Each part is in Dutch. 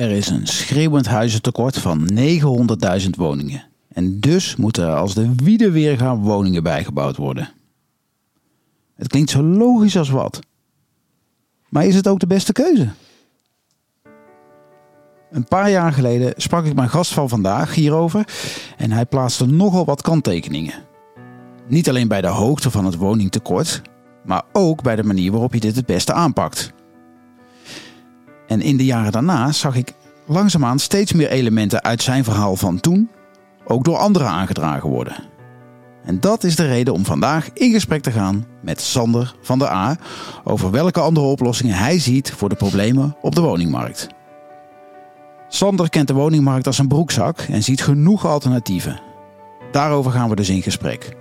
Er is een schreeuwend huizentekort van 900.000 woningen. En dus moeten er als de wieden weer gaan woningen bijgebouwd worden. Het klinkt zo logisch als wat. Maar is het ook de beste keuze? Een paar jaar geleden sprak ik mijn gast van vandaag hierover en hij plaatste nogal wat kanttekeningen. Niet alleen bij de hoogte van het woningtekort, maar ook bij de manier waarop je dit het beste aanpakt. En in de jaren daarna zag ik langzaamaan steeds meer elementen uit zijn verhaal van toen ook door anderen aangedragen worden. En dat is de reden om vandaag in gesprek te gaan met Sander van der A over welke andere oplossingen hij ziet voor de problemen op de woningmarkt. Sander kent de woningmarkt als een broekzak en ziet genoeg alternatieven. Daarover gaan we dus in gesprek.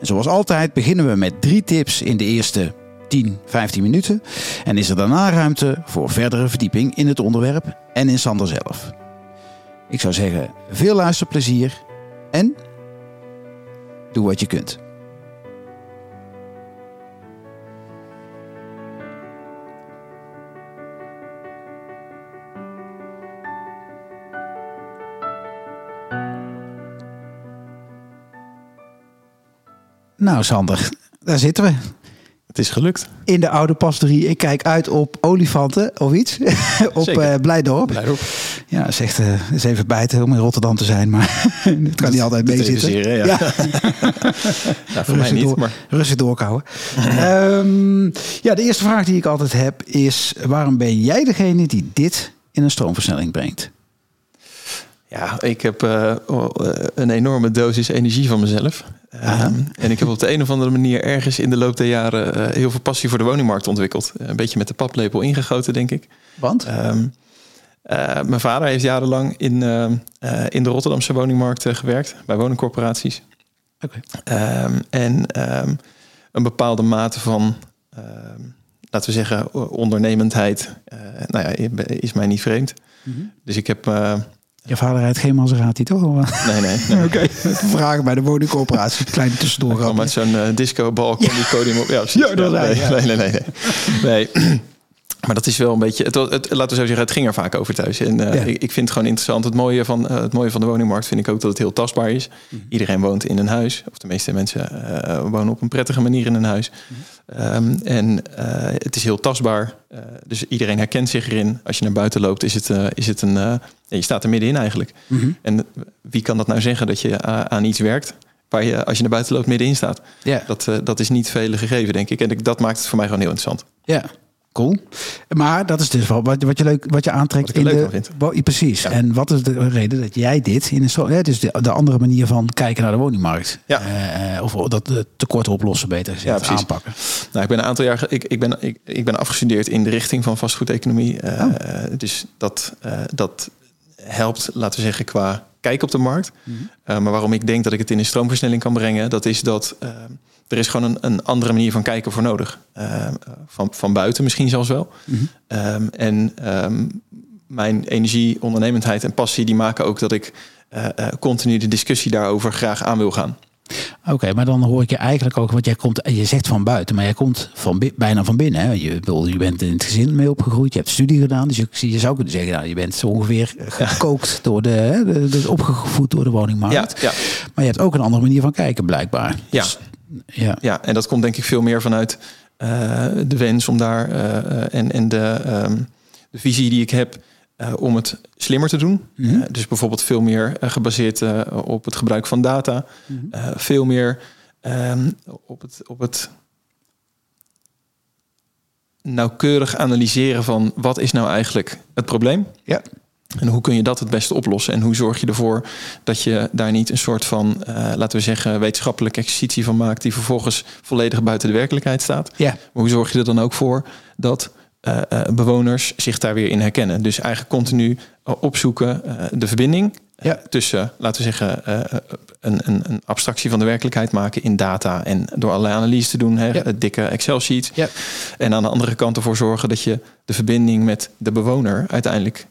En zoals altijd beginnen we met drie tips in de eerste 10, 15 minuten. En is er daarna ruimte voor verdere verdieping in het onderwerp en in Sander zelf. Ik zou zeggen, veel luisterplezier en doe wat je kunt. Nou, Sander, daar zitten we. Het is gelukt. In de oude pastorie. Ik kijk uit op olifanten of iets. op uh, Blijdorp. Blijdorp. Ja, is echt uh, is even bijten om in Rotterdam te zijn, maar het kan niet altijd meezitten. Ja. ja. ja. nou, voor mij niet. Door, maar... Rustig doorkouwen. um, ja, de eerste vraag die ik altijd heb is: waarom ben jij degene die dit in een stroomversnelling brengt? Ja, ik heb uh, een enorme dosis energie van mezelf. Um, en ik heb op de een of andere manier ergens in de loop der jaren uh, heel veel passie voor de woningmarkt ontwikkeld. Een beetje met de paplepel ingegoten, denk ik. Want? Um, uh, mijn vader heeft jarenlang in, uh, in de Rotterdamse woningmarkt gewerkt, bij woningcorporaties. Okay. Um, en een bepaalde mate van, laten we zeggen, ondernemendheid, nou ja, is mij niet vreemd. Mm -hmm. Dus ik heb je vader rijdt geen Maserati, toch? Nee, nee. nee. Oké. Okay. Vragen bij de woningcoöperatie. Kleine tussendoor. Met zo'n uh, disco-balk en die podium op. Ja, ja, dat nee, ja. nee, nee, nee, nee. nee. Maar dat is wel een beetje. Het, het, laten we zo zeggen, het ging er vaak over thuis. En uh, ja. ik, ik, vind het gewoon interessant. Het mooie, van, uh, het mooie van de woningmarkt vind ik ook dat het heel tastbaar is. Mm -hmm. Iedereen woont in een huis. Of de meeste mensen uh, wonen op een prettige manier in een huis. Mm -hmm. um, en het is heel tastbaar. dus iedereen herkent zich erin. Als je naar buiten loopt, is het, is het een. je staat er middenin eigenlijk. Mm -hmm. En wie kan dat nou zeggen dat je aan iets werkt? Waar je, als je naar buiten loopt, middenin staat. Ja. Dat, dat is niet vele gegeven, denk ik. En dat maakt het voor mij gewoon heel interessant. Ja. Cool. Maar dat is dus wel wat, wat je leuk wat je aantrekt wat in leuk de precies. Ja. En wat is de reden dat jij dit in een ja, dus de, de andere manier van kijken naar de woningmarkt, ja. Uh, of dat de tekorten oplossen beter gezegd, ja, aanpakken. Nou, ik ben een aantal jaar ik, ik ben ik, ik ben afgestudeerd in de richting van vastgoedeconomie. Uh, oh. Dus dat uh, dat helpt, laten we zeggen, qua kijk op de markt. Mm -hmm. maar waarom ik denk dat ik het in een stroomversnelling kan brengen, dat is dat er is gewoon een, een, andere manier van kijken voor nodig. Uh, van, van buiten misschien zelfs wel. Mm -hmm. um, en um, mijn energie, ondernemendheid en passie... die maken ook dat ik uh, uh, continu de discussie daarover graag aan wil gaan. Oké, okay, maar dan hoor ik je eigenlijk ook, want jij komt, je zegt van buiten, maar jij komt van, bijna van binnen. Hè? Je, je bent in het gezin mee opgegroeid, je hebt studie gedaan, dus je, je zou kunnen zeggen, nou, je bent zo ongeveer gekookt ja. door de, dus opgevoed door de woningmarkt. Ja, ja. Maar je hebt ook een andere manier van kijken, blijkbaar. Ja. Dus, ja. Ja, en dat komt denk ik veel meer vanuit uh, de wens om daar uh, en, en de, um, de visie die ik heb uh, om het slimmer te doen. Mm -hmm. dus bijvoorbeeld veel meer gebaseerd op het gebruik van data. Mm -hmm. veel meer um, op het, op het nauwkeurig analyseren van wat is nou eigenlijk het probleem. Ja. En hoe kun je dat het beste oplossen? En hoe zorg je ervoor dat je daar niet een soort van, uh, laten we zeggen, wetenschappelijke exercitie van maakt, die vervolgens volledig buiten de werkelijkheid staat? Ja. Maar hoe zorg je er dan ook voor dat uh, uh, bewoners zich daar weer in herkennen? Dus eigenlijk continu opzoeken de verbinding ja. tussen, laten we zeggen, een, een, een, abstractie van de werkelijkheid maken in data en door allerlei analyses te doen, hè, ja. dikke Excel-sheet. Ja. En aan de andere kant ervoor zorgen dat je de verbinding met de bewoner uiteindelijk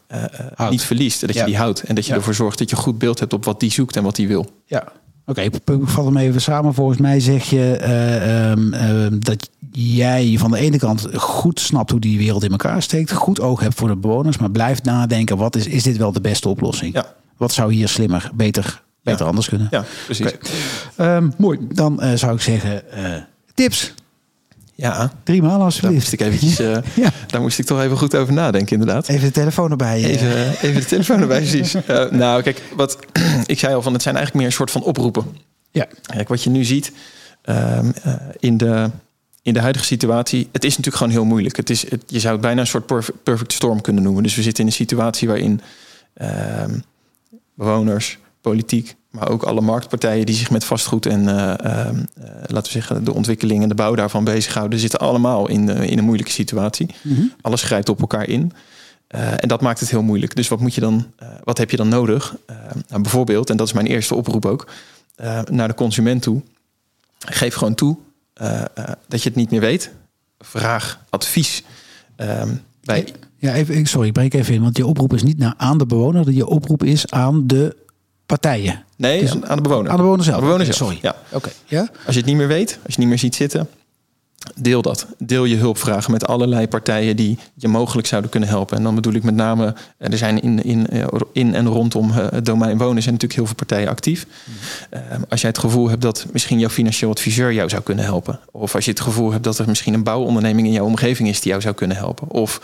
uh, niet verliest. Dat je die houdt en dat je ervoor zorgt dat je goed beeld hebt op wat die zoekt en wat die wil. Ja. Oké, okay, ik vat hem even samen. Volgens mij zeg je uh, um, uh, dat jij van de ene kant goed snapt hoe die wereld in elkaar steekt, goed oog hebt voor de bewoners, maar blijft nadenken: wat is, is dit wel de beste oplossing? Ja. Wat zou hier slimmer, beter, beter anders kunnen? Ja, precies. Ehm, mooi. Dan uh, zou ik zeggen: uh, tips. Ja. Drie maal alsjeblieft. Daar moest ik eventjes, uh, ja. Daar moest ik toch even goed over nadenken, inderdaad. Even de telefoon erbij. Even, even de telefoon erbij, precies. nou, kijk, wat ik zei al van, het zijn eigenlijk meer een soort van oproepen. Ja. Kijk, wat je nu ziet um, in de in de huidige situatie, het is natuurlijk gewoon heel moeilijk. Het is, het, je zou het bijna een soort perfect storm kunnen noemen. Dus we zitten in een situatie waarin uh, bewoners, politiek, maar ook alle marktpartijen die zich met vastgoed en uh, uh, laten we zeggen de ontwikkeling en de bouw daarvan bezighouden, zitten allemaal in, in een moeilijke situatie. Mm -hmm. Alles grijpt op elkaar in. Uh, en dat maakt het heel moeilijk. Dus wat moet je dan, wat heb je dan nodig? Nou, bijvoorbeeld, en dat is mijn eerste oproep ook, naar de consument toe. Geef gewoon toe dat je het niet meer weet. Vraag advies. Um, bij... Ja, even, sorry, ik breek even in. Want je oproep is niet naar aan de bewoner. Je oproep is aan de partijen. Nee, dus aan de bewoner. Aan de bewoner zelf. De bewoner zelf. Sorry. Ja. Oké. Ja? Als je het niet meer weet, als je het niet meer ziet zitten, deel dat. Deel je hulpvragen met allerlei partijen die je mogelijk zouden kunnen helpen. En dan bedoel ik met name, er zijn in, in, in en rondom het domein wonen zijn natuurlijk heel veel partijen actief. Mm. als jij het gevoel hebt dat misschien jouw financieel adviseur jou zou kunnen helpen. Of als je het gevoel hebt dat er misschien een bouwonderneming in jouw omgeving is die jou zou kunnen helpen. Of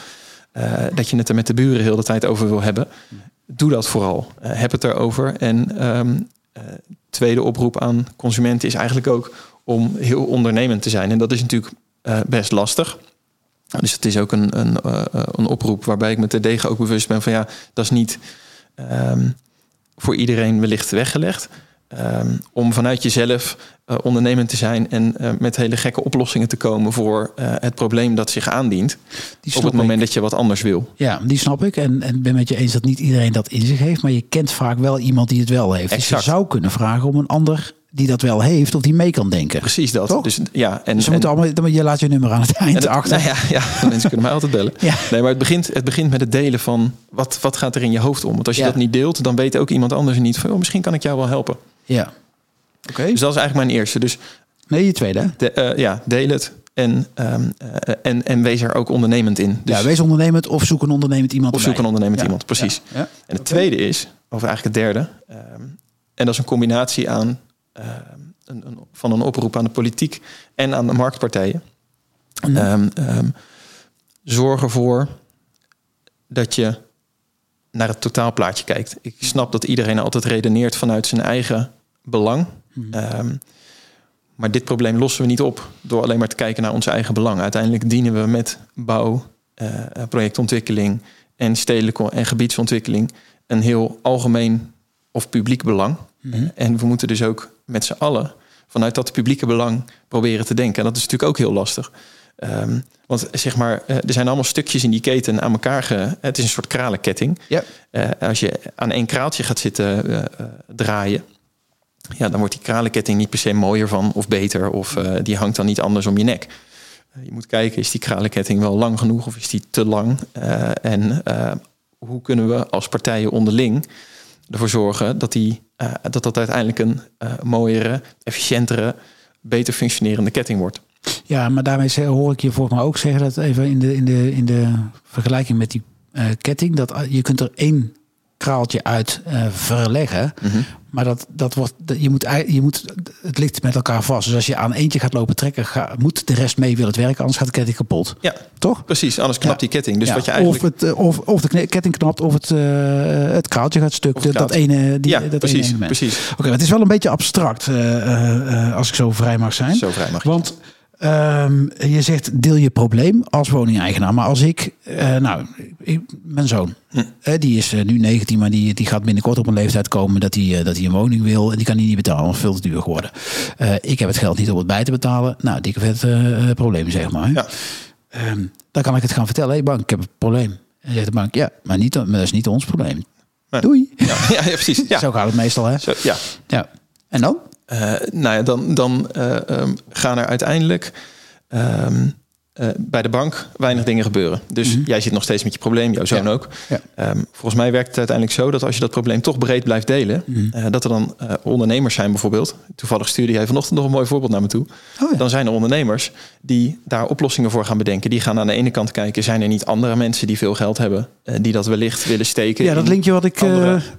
uh, dat je het er met de buren heel de tijd over wil hebben. Doe dat vooral. Uh, heb het erover. En um, uh, tweede oproep aan consumenten is eigenlijk ook om heel ondernemend te zijn. En dat is natuurlijk uh, best lastig. Dus het is ook een, een, uh, een oproep waarbij ik me terdege ook bewust ben van ja, dat is niet um, voor iedereen wellicht weggelegd. Um, om vanuit jezelf uh, ondernemend te zijn en met hele gekke oplossingen te komen voor het probleem dat zich aandient. op het moment ik. dat je wat anders wil. Ja, die snap ik. En, en ben met je eens dat niet iedereen dat in zich heeft. Maar je kent vaak wel iemand die het wel heeft. Exact. Dus je zou kunnen vragen om een ander die dat wel heeft of die mee kan denken. Precies dat. Toch? Dus, ja, en, dus we en, moeten allemaal, je laat je nummer aan het eind het, achter. Nou ja, ja, mensen kunnen mij altijd bellen. Ja. Nee, maar het begint, het begint met het delen van wat, wat gaat er in je hoofd om. Want als je Ja. dat niet deelt, dan weet ook iemand anders niet van... Oh, misschien kan ik jou wel helpen. Ja. Oké. Dus dat is eigenlijk mijn eerste. Dus Nee, je tweede. de, eh, ja, deel het en, ehm, eh, en, en wees er ook ondernemend in. Dus ja, wees ondernemend of zoek een ondernemend iemand of zoek een ondernemend iemand, precies. En het tweede is, of eigenlijk het derde... ehm, en dat is een combinatie aan, een, een, van een oproep aan de politiek en aan de marktpartijen. Mhm. Ehm, ehm, zorg ervoor dat je naar het totaalplaatje kijkt. Ik snap dat iedereen altijd redeneert vanuit zijn eigen belang. Mhm. Ehm, maar dit probleem lossen we niet op door alleen maar te kijken naar ons eigen belang. Uiteindelijk dienen we met bouw, eh, projectontwikkeling en stedelijke en gebiedsontwikkeling een heel algemeen of publiek belang. Mhm. En we moeten dus ook met z'n allen vanuit dat publieke belang proberen te denken. En dat is natuurlijk ook heel lastig. Ehm, want zeg maar, eh, er zijn allemaal stukjes in die keten aan elkaar. Ge, het is een soort kralenketting. Ja. Eh, als je aan één kraaltje gaat zitten eh, draaien, ja, dan wordt die kralenketting niet per se mooier van of beter. Of die hangt dan niet anders om je nek. Je moet kijken, is die kralenketting wel lang genoeg of is die te lang? En hoe kunnen we als partijen onderling ervoor zorgen dat die, eh, dat, dat uiteindelijk een eh, mooiere, efficiëntere, beter functionerende ketting wordt. Ja, maar daarmee hoor ik je volgens mij ook zeggen dat even in de, in de, in de vergelijking met die eh, ketting, dat je kunt er één kraaltje uit verleggen. Maar dat, dat wordt, je moet, je moet, het ligt met elkaar vast. Dus als je aan eentje gaat lopen trekken, ga, moet de rest mee wil het werken, anders gaat de ketting kapot. Ja, Toch? precies. Anders knapt Ja. die ketting. Dus Ja, wat je eigenlijk... of, het, eh, of, of de ketting knapt, of het, eh, het kraaltje gaat stuk. Dat ene, die, ja, dat precies. precies. Oké, maar het is wel een beetje abstract, eh, als ik zo vrij mag zijn. Zo vrij mag je. Ehm, je zegt deel je probleem als woningeigenaar. Maar als ik, eh, nou, ik, mijn zoon, Hm. eh, die is eh, nu 19, maar die, die gaat binnenkort op een leeftijd komen dat hij, dat hij een woning wil. En die kan hij niet betalen, want veel te duur geworden. Ik heb het geld niet om het bij te betalen. Nou, dikke vet probleem, zeg maar. Ja. Ehm, dan kan ik het gaan vertellen. Hé hey bank, ik heb een probleem. En zegt de bank, ja, maar, niet, maar dat is niet ons probleem. Nee. Doei. Ja, ja, ja, precies. Ja. Zo gaat het meestal, hè? Zo, ja. Ja. En dan? Eh, nou ja, dan, eh, ehm, gaan er uiteindelijk ehm, bij de bank weinig dingen gebeuren. Dus mhm. jij zit nog steeds met je probleem, jouw zoon ook. Ehm, volgens mij werkt het uiteindelijk zo dat als je dat probleem toch breed blijft delen, mhm. dat er dan ondernemers zijn bijvoorbeeld. Toevallig stuurde jij vanochtend nog een mooi voorbeeld naar me toe. Oh, dan zijn er ondernemers die daar oplossingen voor gaan bedenken. Die gaan aan de ene kant kijken, zijn er niet andere mensen die veel geld hebben, die dat wellicht willen steken? Ja, dat linkje wat ik.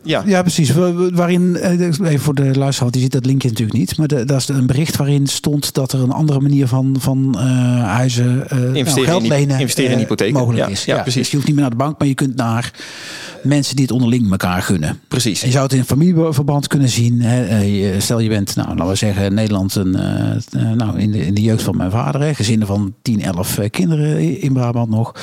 ja. ja, precies. Waarin, even voor de luisteraar, die ziet dat linkje natuurlijk niet, maar dat is een bericht waarin stond dat er een andere manier van, van huizen uh, investeren geld lenen investeren in eh, hypotheek mogelijk is. Ja, precies. Dus je hoeft niet meer naar de bank, maar je kunt naar mensen die het onderling elkaar gunnen. Precies. je zou het in familieverband kunnen zien. Hè. Stel je bent, nou, laten we zeggen, Nederland een, nou, in, de, in de jeugd van mijn vader, hè, gezinnen van 10, 11 kinderen in Brabant nog.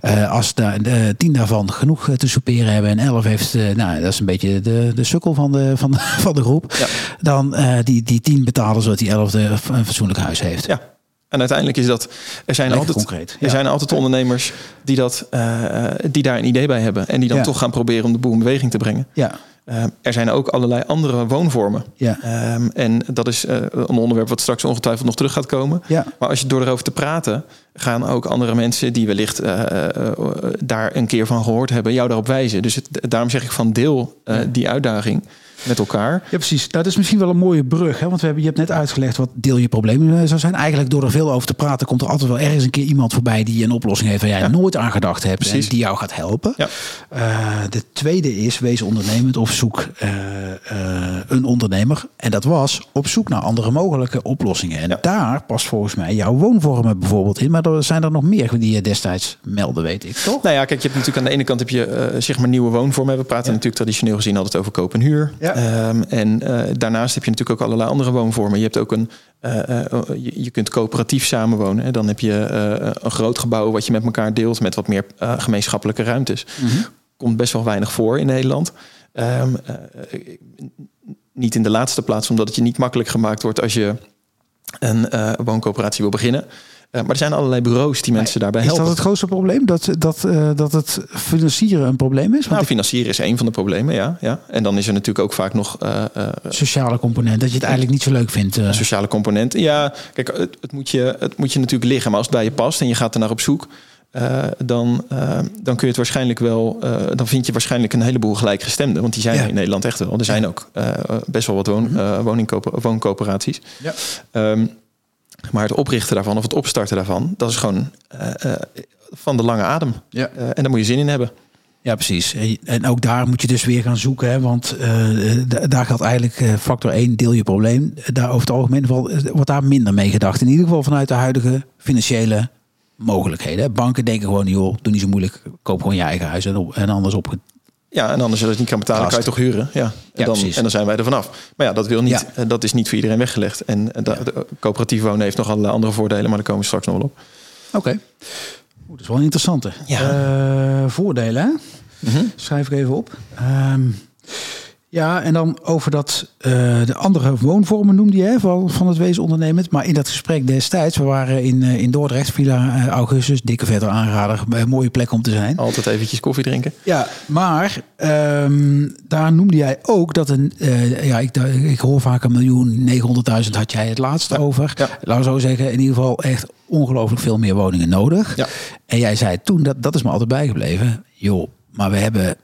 Ja. als daar de, 10 daarvan genoeg te soeperen hebben en 11 heeft, nou, dat is een beetje de, de sukkel van de, van, van de groep. Ja. Dan die, die 10 betalen zodat die 11 een fatsoenlijk huis heeft. Ja. En uiteindelijk is dat. Er zijn, altijd, concreet, er zijn altijd ondernemers die, dat, uh, die daar een idee bij hebben. En die dan toch gaan proberen om de boel in beweging te brengen. Ja. Uh, er zijn ook allerlei andere woonvormen. Ja. Um, en dat is uh, een onderwerp wat straks ongetwijfeld nog terug gaat komen. Ja. Maar als je door erover te praten, gaan ook andere mensen die wellicht uh, daar een keer van gehoord hebben, jou daarop wijzen. Dus het, daarom zeg ik van deel die uitdaging met elkaar. Ja, precies. Dat is misschien wel een mooie brug. Hè? Want we hebben, je hebt net uitgelegd wat deel je problemen zou zijn. Eigenlijk door er veel over te praten, komt er altijd wel ergens een keer iemand voorbij die een oplossing heeft waar jij nooit aan gedacht hebt. Precies. En die jou gaat helpen. Ja. Uh, de tweede is, wees ondernemend of zoek uh, een ondernemer. En dat was op zoek naar andere mogelijke oplossingen. En daar past volgens mij jouw woonvormen bijvoorbeeld in. Maar er zijn er nog meer die je destijds melden, weet ik toch? Nou ja, kijk, je hebt natuurlijk aan de ene kant heb je zeg maar nieuwe woonvormen. We praten natuurlijk traditioneel gezien altijd over koop en huur. Ja. Ehm, en uh, daarnaast heb je natuurlijk ook allerlei andere woonvormen. Je hebt ook een, uh, je, je, kunt coöperatief samenwonen. Hè. Dan heb je een groot gebouw wat je met elkaar deelt met wat meer gemeenschappelijke ruimtes. Mm -hmm. Komt best wel weinig voor in Nederland. Um, niet in de laatste plaats, omdat het je niet makkelijk gemaakt wordt als je een wooncoöperatie wil beginnen. Uh, maar er zijn allerlei bureaus die mensen daarbij helpen. Is dat het grootste probleem? Dat, dat, uh, dat het financieren een probleem is? Want nou, financieren is een van de problemen, ja. ja. En dan is er natuurlijk ook vaak nog... Uh, sociale component, dat je het eigenlijk niet zo leuk vindt. Sociale component, ja. Kijk, het, het, moet je, het moet je natuurlijk liggen. Maar als het bij je past en je gaat er naar op zoek... dan, dan kun je het waarschijnlijk wel... dan vind je waarschijnlijk een heleboel gelijkgestemden. Want die zijn ja. in Nederland echt wel. Er zijn ook best wel wat woon, mm wooncoöperaties. Ja. Um, maar het oprichten daarvan of het opstarten daarvan, dat is gewoon uh, van de lange adem. Ja. Uh, en daar moet je zin in hebben. Ja, precies. En ook daar moet je dus weer gaan zoeken. Hè? Want daar gaat eigenlijk factor 1 deel je probleem. Daar over het algemeen wordt daar minder mee gedacht. In ieder geval vanuit de huidige financiële mogelijkheden. Banken denken gewoon, joh, doe niet zo moeilijk. Koop gewoon je eigen huis en, op, en anders op, ja, en anders als je niet kan betalen, kan je toch huren. Ja, en, ja, dan, en dan zijn wij er vanaf. Maar ja, dat wil niet. Ja. Dat is niet voor iedereen weggelegd. En de, de coöperatief wonen heeft nog allerlei andere voordelen, maar daar komen we straks nog wel op. Oké. Okay. Dat is wel een interessante. Ja. Uh, voordelen, hè? Mm -hmm. Schrijf ik even op. Um, ja, en dan over dat uh, de andere woonvormen noemde je hè, van, van het wezen ondernemend. Maar in dat gesprek destijds, we waren in, uh, in Dordrecht, Villa uh, Augustus, dikke verder aanrader, een mooie plek om te zijn. Altijd eventjes koffie drinken. Ja, maar um, daar noemde jij ook dat een, ja, ik, ik hoor vaak een miljoen, 900.000 had jij het laatste ja. over. Ja. Laten we zo zeggen, in ieder geval echt ongelooflijk veel meer woningen nodig. Ja. En jij zei toen, dat, dat is me altijd bijgebleven, joh, maar we hebben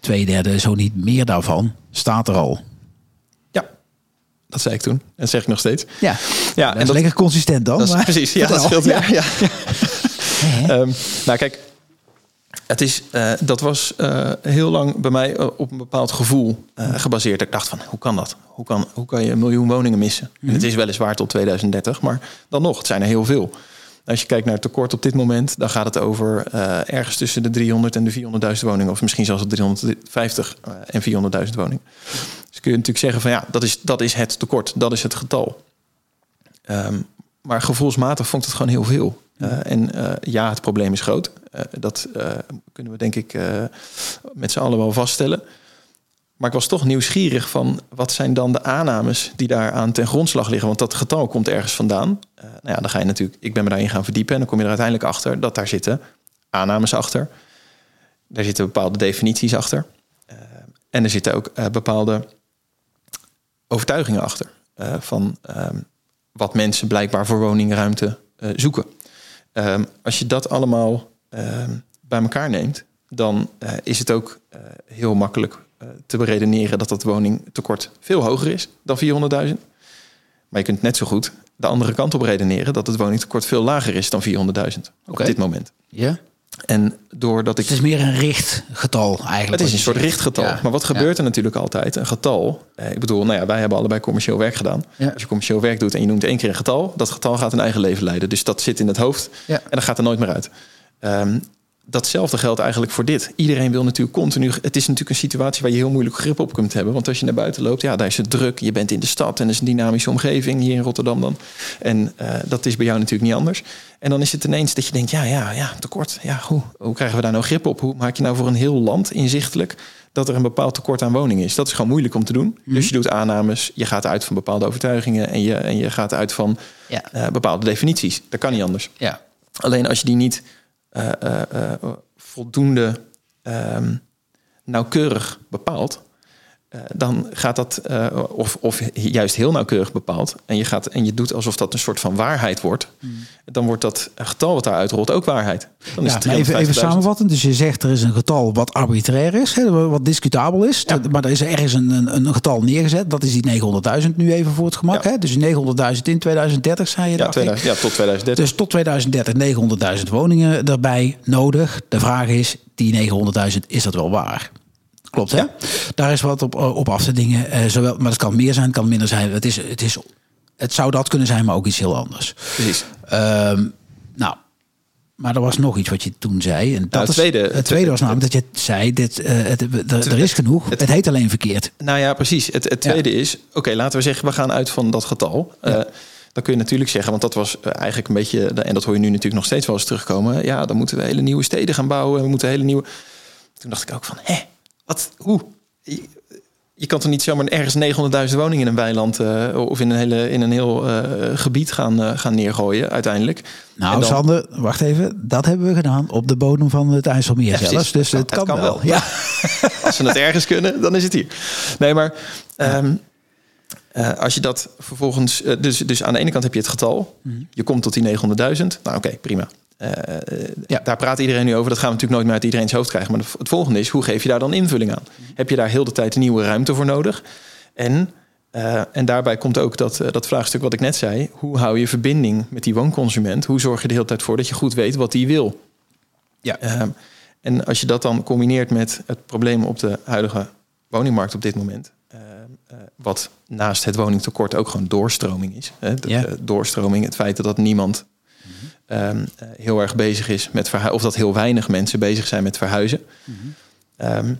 twee derde, zo niet meer daarvan, staat er al. Ja, dat zei ik toen. En dat zeg ik nog steeds. Ja, ja dat en is dat, lekker consistent dan. Dat is, precies, ja, dat scheelt weer. Ja. ja. um, nou kijk, het is, uh, dat was uh, heel lang bij mij uh, op een bepaald gevoel gebaseerd. Ik dacht van, hoe kan dat? Hoe kan, hoe kan je een miljoen woningen missen? Mm -hmm. En het is weliswaar tot 2030, maar dan nog, het zijn er heel veel. Als je kijkt naar het tekort op dit moment, dan gaat het over uh, ergens tussen de 300 en de 400.000 woningen. Of misschien zelfs de 350 uh, en 400.000 woningen. Dus kun je natuurlijk zeggen van ja, dat is, dat is het tekort, dat is het getal. Um, maar gevoelsmatig vond het gewoon heel veel. Uh, en ja, het probleem is groot. dat kunnen we denk ik met z'n allen wel vaststellen. Maar ik was toch nieuwsgierig van wat zijn dan de aannames die daar aan ten grondslag liggen. Want dat getal komt ergens vandaan. Uh, nou ja, dan ga je natuurlijk, ik ben me daarin gaan verdiepen. En dan kom je er uiteindelijk achter dat daar zitten aannames achter. Daar zitten bepaalde definities achter. Uh, en er zitten ook uh, bepaalde overtuigingen achter. van wat mensen blijkbaar voor woningruimte zoeken. Ehm, als je dat allemaal ehm, bij elkaar neemt, dan is het ook heel makkelijk te beredeneren dat dat woningtekort veel hoger is dan 400.000. Maar je kunt net zo goed de andere kant op redeneren dat het woningtekort veel lager is dan 400.000 okay. op dit moment. Ja. En doordat ik. Het is meer een richtgetal eigenlijk. Het is een soort richtgetal. Ja. Maar wat gebeurt er natuurlijk altijd? Een getal. Eh, ik bedoel, nou ja, wij hebben allebei commercieel werk gedaan. Ja. Als je commercieel werk doet en je noemt één keer een getal, dat getal gaat een eigen leven leiden. Dus dat zit in het hoofd ja. en dat gaat er nooit meer uit. Um, datzelfde geldt eigenlijk voor dit. Iedereen wil natuurlijk continu. Het is natuurlijk een situatie waar je heel moeilijk grip op kunt hebben. Want als je naar buiten loopt, ja, daar is het druk. Je bent in de stad en er is een dynamische omgeving hier in Rotterdam dan. En uh, dat is bij jou natuurlijk niet anders. En dan is het ineens dat je denkt, ja, ja, ja, tekort. Ja, hoe, hoe krijgen we daar nou grip op? Hoe maak je nou voor een heel land inzichtelijk dat er een bepaald tekort aan woningen is? Dat is gewoon moeilijk om te doen. Mm. Dus je doet aannames, je gaat uit van bepaalde overtuigingen en je, en je gaat uit van ja. uh, bepaalde definities. Dat kan niet anders. Ja. Alleen als je die niet voldoende um, nauwkeurig bepaald, uh, dan gaat dat, of, of juist heel nauwkeurig bepaald, en je, gaat, en je doet alsof dat een soort van waarheid wordt, mm. dan wordt dat getal wat daaruit rolt ook waarheid. Dan ja, is het even, even samenvatten. Dus je zegt er is een getal wat arbitrair is, hè, wat discutabel is, ja. maar er is ergens een, een, een, getal neergezet. Dat is die 900.000 nu even voor het gemak. Ja. Hè? Dus 900.000 in 2030 zei je. 2000, ja, tot 2030. Dus tot 2030 900.000 woningen erbij nodig. De vraag is, die 900.000, is dat wel waar? Klopt, hè? Ja. Daar is wat op, op af te dingen. Uh, zowel, maar het kan meer zijn, het kan minder zijn. Het, is, het, is, het zou dat kunnen zijn, maar ook iets heel anders. Precies. Um, nou, maar er was nog iets wat je toen zei. En dat nou, het, tweede, is, het tweede was namelijk dat je zei: dit, uh, het, het, er is genoeg. Het, het, heet alleen verkeerd. Nou ja, precies. Het, het tweede ja. is: oké, laten we zeggen, we gaan uit van dat getal. Ja. Uh, dan kun je natuurlijk zeggen, want dat was eigenlijk een beetje, en dat hoor je nu natuurlijk nog steeds wel eens terugkomen. Ja, dan moeten we hele nieuwe steden gaan bouwen. We moeten hele nieuwe. Toen dacht ik ook van, hé, wat, hoe? Je, je kan toch niet zomaar ergens 900.000 woningen in een weiland uh, of in een, hele, in een heel uh, gebied gaan, uh, gaan neergooien uiteindelijk. Nou, dan... Sander, wacht even. Dat hebben we gedaan op de bodem van het IJsselmeer ja, zelfs. Dus het, kan, het kan wel. wel. Ja. Als we het ergens kunnen, dan is het hier. Nee, maar um, uh, als je dat vervolgens. Uh, dus, dus aan de ene kant heb je het getal. Mm. Je komt tot die 900.000. Nou, oké, okay, prima. Uh, ja. Daar praat iedereen nu over. Dat gaan we natuurlijk nooit meer uit iedereen's hoofd krijgen. Maar het volgende is: hoe geef je daar dan invulling aan? Mm. Heb je daar heel de tijd een nieuwe ruimte voor nodig? En, en daarbij komt ook dat, dat vraagstuk wat ik net zei: hoe hou je verbinding met die woonconsument? Hoe zorg je de hele tijd voor dat je goed weet wat die wil? Ja. en als je dat dan combineert met het probleem op de huidige woningmarkt op dit moment wat naast het woningtekort ook gewoon doorstroming is. Hè? De, ja. de doorstroming, het feit dat niemand. Um, uh, heel erg bezig is met verhuizen, of dat heel weinig mensen bezig zijn met verhuizen. Mm -hmm. um,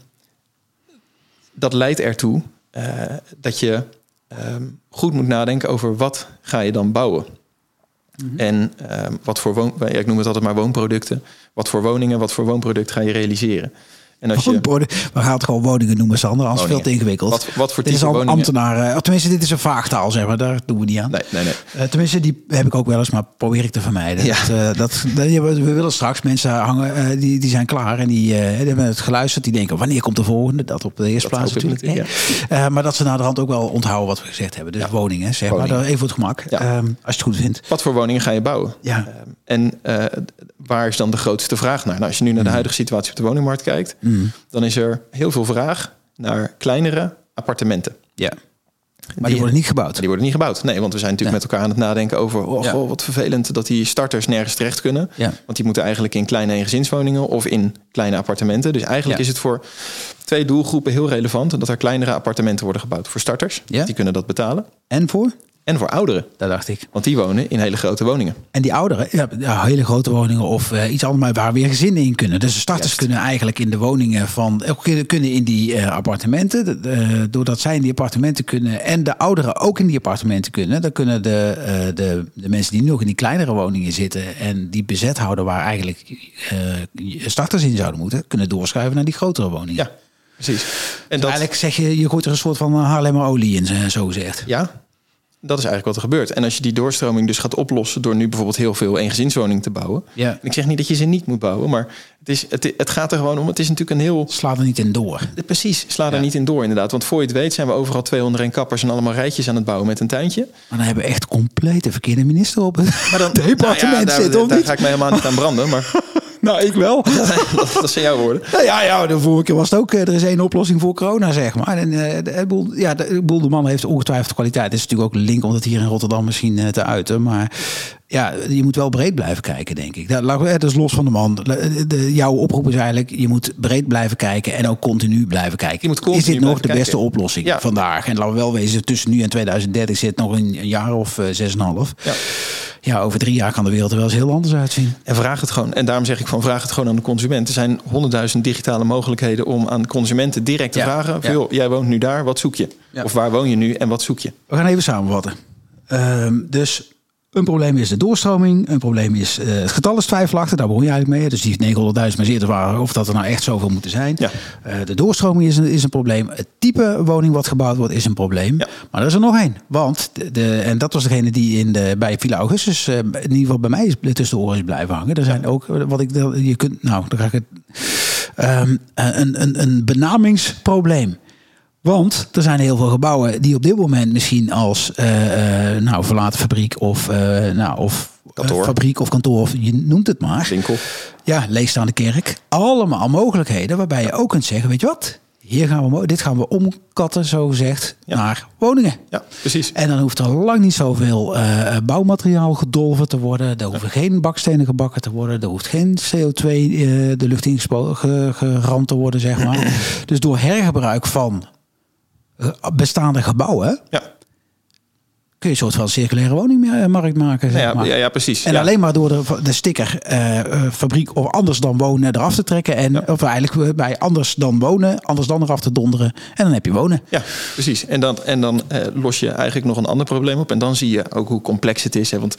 dat leidt ertoe uh, dat je um, goed moet nadenken over wat ga je dan bouwen. Mm -hmm. En wat voor woon, ik noem het altijd maar woonproducten. Wat voor woningen, wat voor woonproduct ga je realiseren? En als je... We gaan het gewoon woningen noemen, Sander. Anders veel te ingewikkeld. Wat, wat voor dit is al ambtenaren. Of tenminste, dit is een vaagtaal, zeg maar. Daar doen we niet aan. Nee, nee, nee. Uh, tenminste, die heb ik ook wel eens, maar probeer ik te vermijden. Ja. Dat, uh, dat, we willen straks mensen hangen, uh, die, die zijn klaar. En die, die, hebben het geluisterd. Die denken, wanneer komt de volgende? Dat op de eerste dat plaats natuurlijk. natuurlijk ja. maar dat ze naar de hand ook wel onthouden wat we gezegd hebben. Dus ja. woningen, zeg woningen. maar. Even voor het gemak. Um, als je het goed vindt. Wat voor woningen ga je bouwen? Ja. Um, en waar is dan de grootste vraag naar? Nou, als je nu naar de mm. huidige situatie op de woningmarkt kijkt, mm. Dan is er heel veel vraag naar kleinere appartementen. Ja. Maar die, die, worden niet gebouwd. Die worden niet gebouwd. Nee, want we zijn natuurlijk met elkaar aan het nadenken over... oh, ja. goh, wat vervelend dat die starters nergens terecht kunnen. Ja. Want die moeten eigenlijk in kleine eengezinswoningen... of in kleine appartementen. Dus eigenlijk is het voor twee doelgroepen heel relevant... dat er kleinere appartementen worden gebouwd. Voor starters, die kunnen dat betalen. En voor? En voor ouderen. Dat dacht ik. Want die wonen in hele grote woningen. En die ouderen, ja, hele grote woningen of uh, iets anders, waar weer gezinnen in kunnen. Dus de starters Juist. kunnen eigenlijk in de woningen van, kunnen in die uh, appartementen. Uh, doordat zij in die appartementen kunnen en de ouderen ook in die appartementen kunnen, dan kunnen de, de, de mensen die nog in die kleinere woningen zitten en die bezet houden waar eigenlijk starters in zouden moeten, kunnen doorschuiven naar die grotere woningen. Ja, precies. En dus dat... eigenlijk zeg je, je gooit er een soort van Haarlemmer olie in, zo gezegd. Ja, dat is eigenlijk wat er gebeurt. En als je die doorstroming dus gaat oplossen door nu bijvoorbeeld heel veel eengezinswoningen te bouwen. Ja. Ik zeg niet dat je ze niet moet bouwen, maar het, is, het, het gaat er gewoon om. Het is natuurlijk een heel. Sla er niet in door. Precies, sla er niet in door inderdaad. Want voor je het weet zijn we overal 201 kappers en allemaal rijtjes aan het bouwen met een tuintje. Maar dan hebben we echt complete verkeerde minister op het maar dan, departement nou ja, daar, zitten. Daar, ga ik mij helemaal niet aan branden, maar... nou, ik wel. dat, dat zijn jouw woorden. Ja, ja, ja, de vorige keer was het ook. eh, Er is één oplossing voor corona, zeg maar. En uh, de, boel, ja, de, boel de man heeft ongetwijfeld kwaliteit. Het is natuurlijk ook link om dat hier in Rotterdam misschien uh, te uiten. Maar ja, je moet wel breed blijven kijken, denk ik. Dat, is los van de man. De, jouw oproep is eigenlijk, je moet breed blijven kijken en ook continu blijven kijken. Je moet is dit nog de kijken. beste oplossing ja. vandaag? En laten we wel wezen, tussen nu en 2030 zit nog een, een jaar of uh, zes en half. Ja. ja, over drie jaar kan de wereld er wel eens heel anders uitzien. En vraag het gewoon. En daarom zeg ik van vraag het gewoon aan de consument. Er zijn honderdduizend digitale mogelijkheden om aan consumenten direct te ja. vragen. Joh, jij woont nu daar, wat zoek je? Of waar woon je nu en wat zoek je? We gaan even samenvatten. Uh, dus een probleem is de doorstroming. Een probleem is uh, het getal is twijfelachtig. Daar begon je eigenlijk mee. Dus die 900.000 maar zeer te waren of dat er nou echt zoveel moeten zijn. Ja. Uh, de doorstroming is een, is een probleem. Het type woning wat gebouwd wordt is een probleem. Ja. Maar er is er nog één. Want, de, de, en dat was degene die in de, bij Villa Augustus uh, in ieder geval bij mij is, tussen de oren is blijven hangen. Er zijn ook, wat ik, je kunt, nou, dan ga ik het, um, een, een, een benamingsprobleem. Want er zijn heel veel gebouwen die op dit moment misschien als uh, nou, verlaten fabriek of, uh, nou, of kantoor. fabriek of kantoor, of je noemt het maar. Winkel. Ja, leegstaande kerk. Allemaal mogelijkheden waarbij je ook kunt zeggen, weet je wat? Hier gaan we, dit gaan we omkatten, zo gezegd, ja. naar woningen. Ja, precies. En dan hoeft er lang niet zoveel uh, bouwmateriaal gedolven te worden. Er hoeven ja. geen bakstenen gebakken te worden. Er hoeft geen CO2 uh, de lucht in geramd te worden, zeg maar. dus door hergebruik van bestaande gebouwen. Ja. Kun je een soort van circulaire woningmarkt maken. Zeg ja, maar. ja, ja, precies. En ja. alleen maar door de, de sticker uh, fabriek of anders dan wonen eraf te trekken. En of eigenlijk bij anders dan wonen, anders dan eraf te donderen. En dan heb je wonen. Ja, precies. En dan, en dan uh, los je eigenlijk nog een ander probleem op. En dan zie je ook hoe complex het is. Hè? Want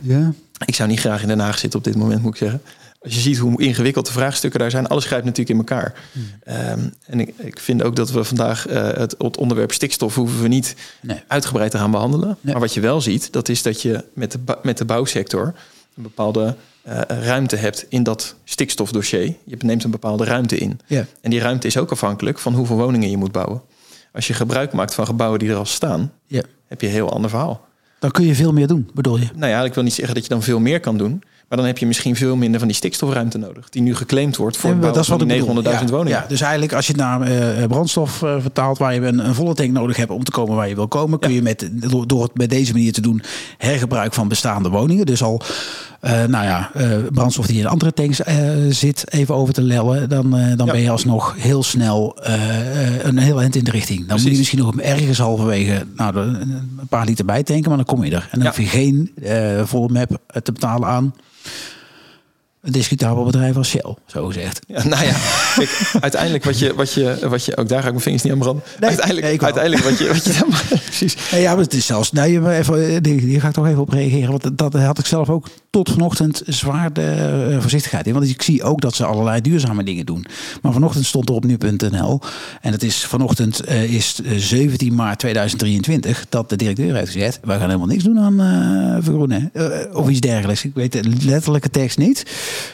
ja. ik zou niet graag in Den Haag zitten op dit moment, moet ik zeggen. Als je ziet hoe ingewikkeld de vraagstukken daar zijn, alles grijpt natuurlijk in elkaar. Hmm. Um, en ik, ik, vind ook dat we vandaag uh, het, het, onderwerp stikstof hoeven we niet nee. uitgebreid te gaan behandelen. Nee. Maar wat je wel ziet, dat is dat je met de, met de bouwsector een bepaalde uh, ruimte hebt in dat stikstofdossier. Je neemt een bepaalde ruimte in. En die ruimte is ook afhankelijk van hoeveel woningen je moet bouwen. Als je gebruik maakt van gebouwen die er al staan, heb je een heel ander verhaal. Dan kun je veel meer doen, bedoel je? Nou ja, ik wil niet zeggen dat je dan veel meer kan doen. Maar dan heb je misschien veel minder van die stikstofruimte nodig. Die nu geclaimd wordt voor ja, dat is wat 900.000 ja, woningen. Ja, dus eigenlijk als je het naar uh, brandstof uh, vertaalt... waar je een, een, volle tank nodig hebt om te komen waar je wil komen... kun je met, door, door het met deze manier te doen... hergebruik van bestaande woningen. Dus al nou ja, brandstof die in andere tanks zit... even over te lellen... dan, dan ben je alsnog heel snel een heel eind in de richting. Dan Precies. moet je misschien nog ergens halverwege... Nou, een paar liter bijtanken, maar dan kom je er. En dan hoef je geen volle map te betalen aan een discutabel bedrijf als Shell, zo gezegd. Ja, nou ja, kijk, uiteindelijk wat je, wat je, wat je, ook daar ga ik mijn vingers niet aan branden. Nee, uiteindelijk, nee, uiteindelijk wat je, wat je dan, precies. Nee, ja, maar het is zelfs, nee, maar even, hier ga ik toch even op reageren, want dat had ik zelf ook tot vanochtend zwaar de uh, voorzichtigheid in, want ik zie ook dat ze allerlei duurzame dingen doen. Maar vanochtend stond er op nu.nl en het is vanochtend uh, is 17 maart 2023 dat de directeur heeft gezegd, wij gaan helemaal niks doen aan uh, vergroenen of iets dergelijks. Ik weet de letterlijke tekst niet.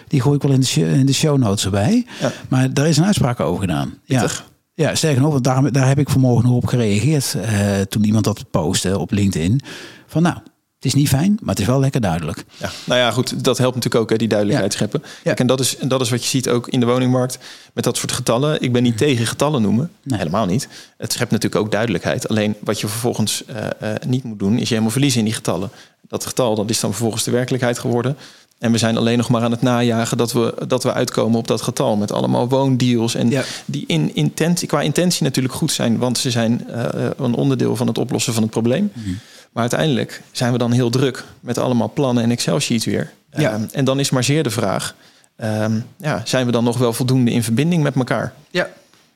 Die gooi ik wel in de, show, in de show notes erbij. Ja. Maar daar is een uitspraak over gedaan. Ja. ja, sterker nog, want daar, daar heb ik vanmorgen nog op gereageerd. Uh, toen iemand dat postte op LinkedIn. Van nou, het is niet fijn, maar het is wel lekker duidelijk. Ja, nou ja, goed, dat helpt natuurlijk ook, hè, die duidelijkheid Ja. scheppen. Ja. En, dat is, en dat is wat je ziet ook in de woningmarkt met dat soort getallen. Ik ben niet tegen getallen noemen, Nee. helemaal niet. Het schept natuurlijk ook duidelijkheid. Alleen wat je vervolgens eh, eh, niet moet doen, is je helemaal verliezen in die getallen. Dat getal, dat is dan vervolgens de werkelijkheid geworden. En we zijn alleen nog maar aan het najagen dat we, dat we uitkomen op dat getal. Met allemaal woondeals. En Ja. die in intentie, qua intentie natuurlijk goed zijn. Want ze zijn eh, een onderdeel van het oplossen van het probleem. Mhm. Maar uiteindelijk zijn we dan heel druk met allemaal plannen en Excel-sheets weer. Ja. Ehm, en dan is maar zeer de vraag... ehm, ja, zijn we dan nog wel voldoende in verbinding met elkaar? Ja.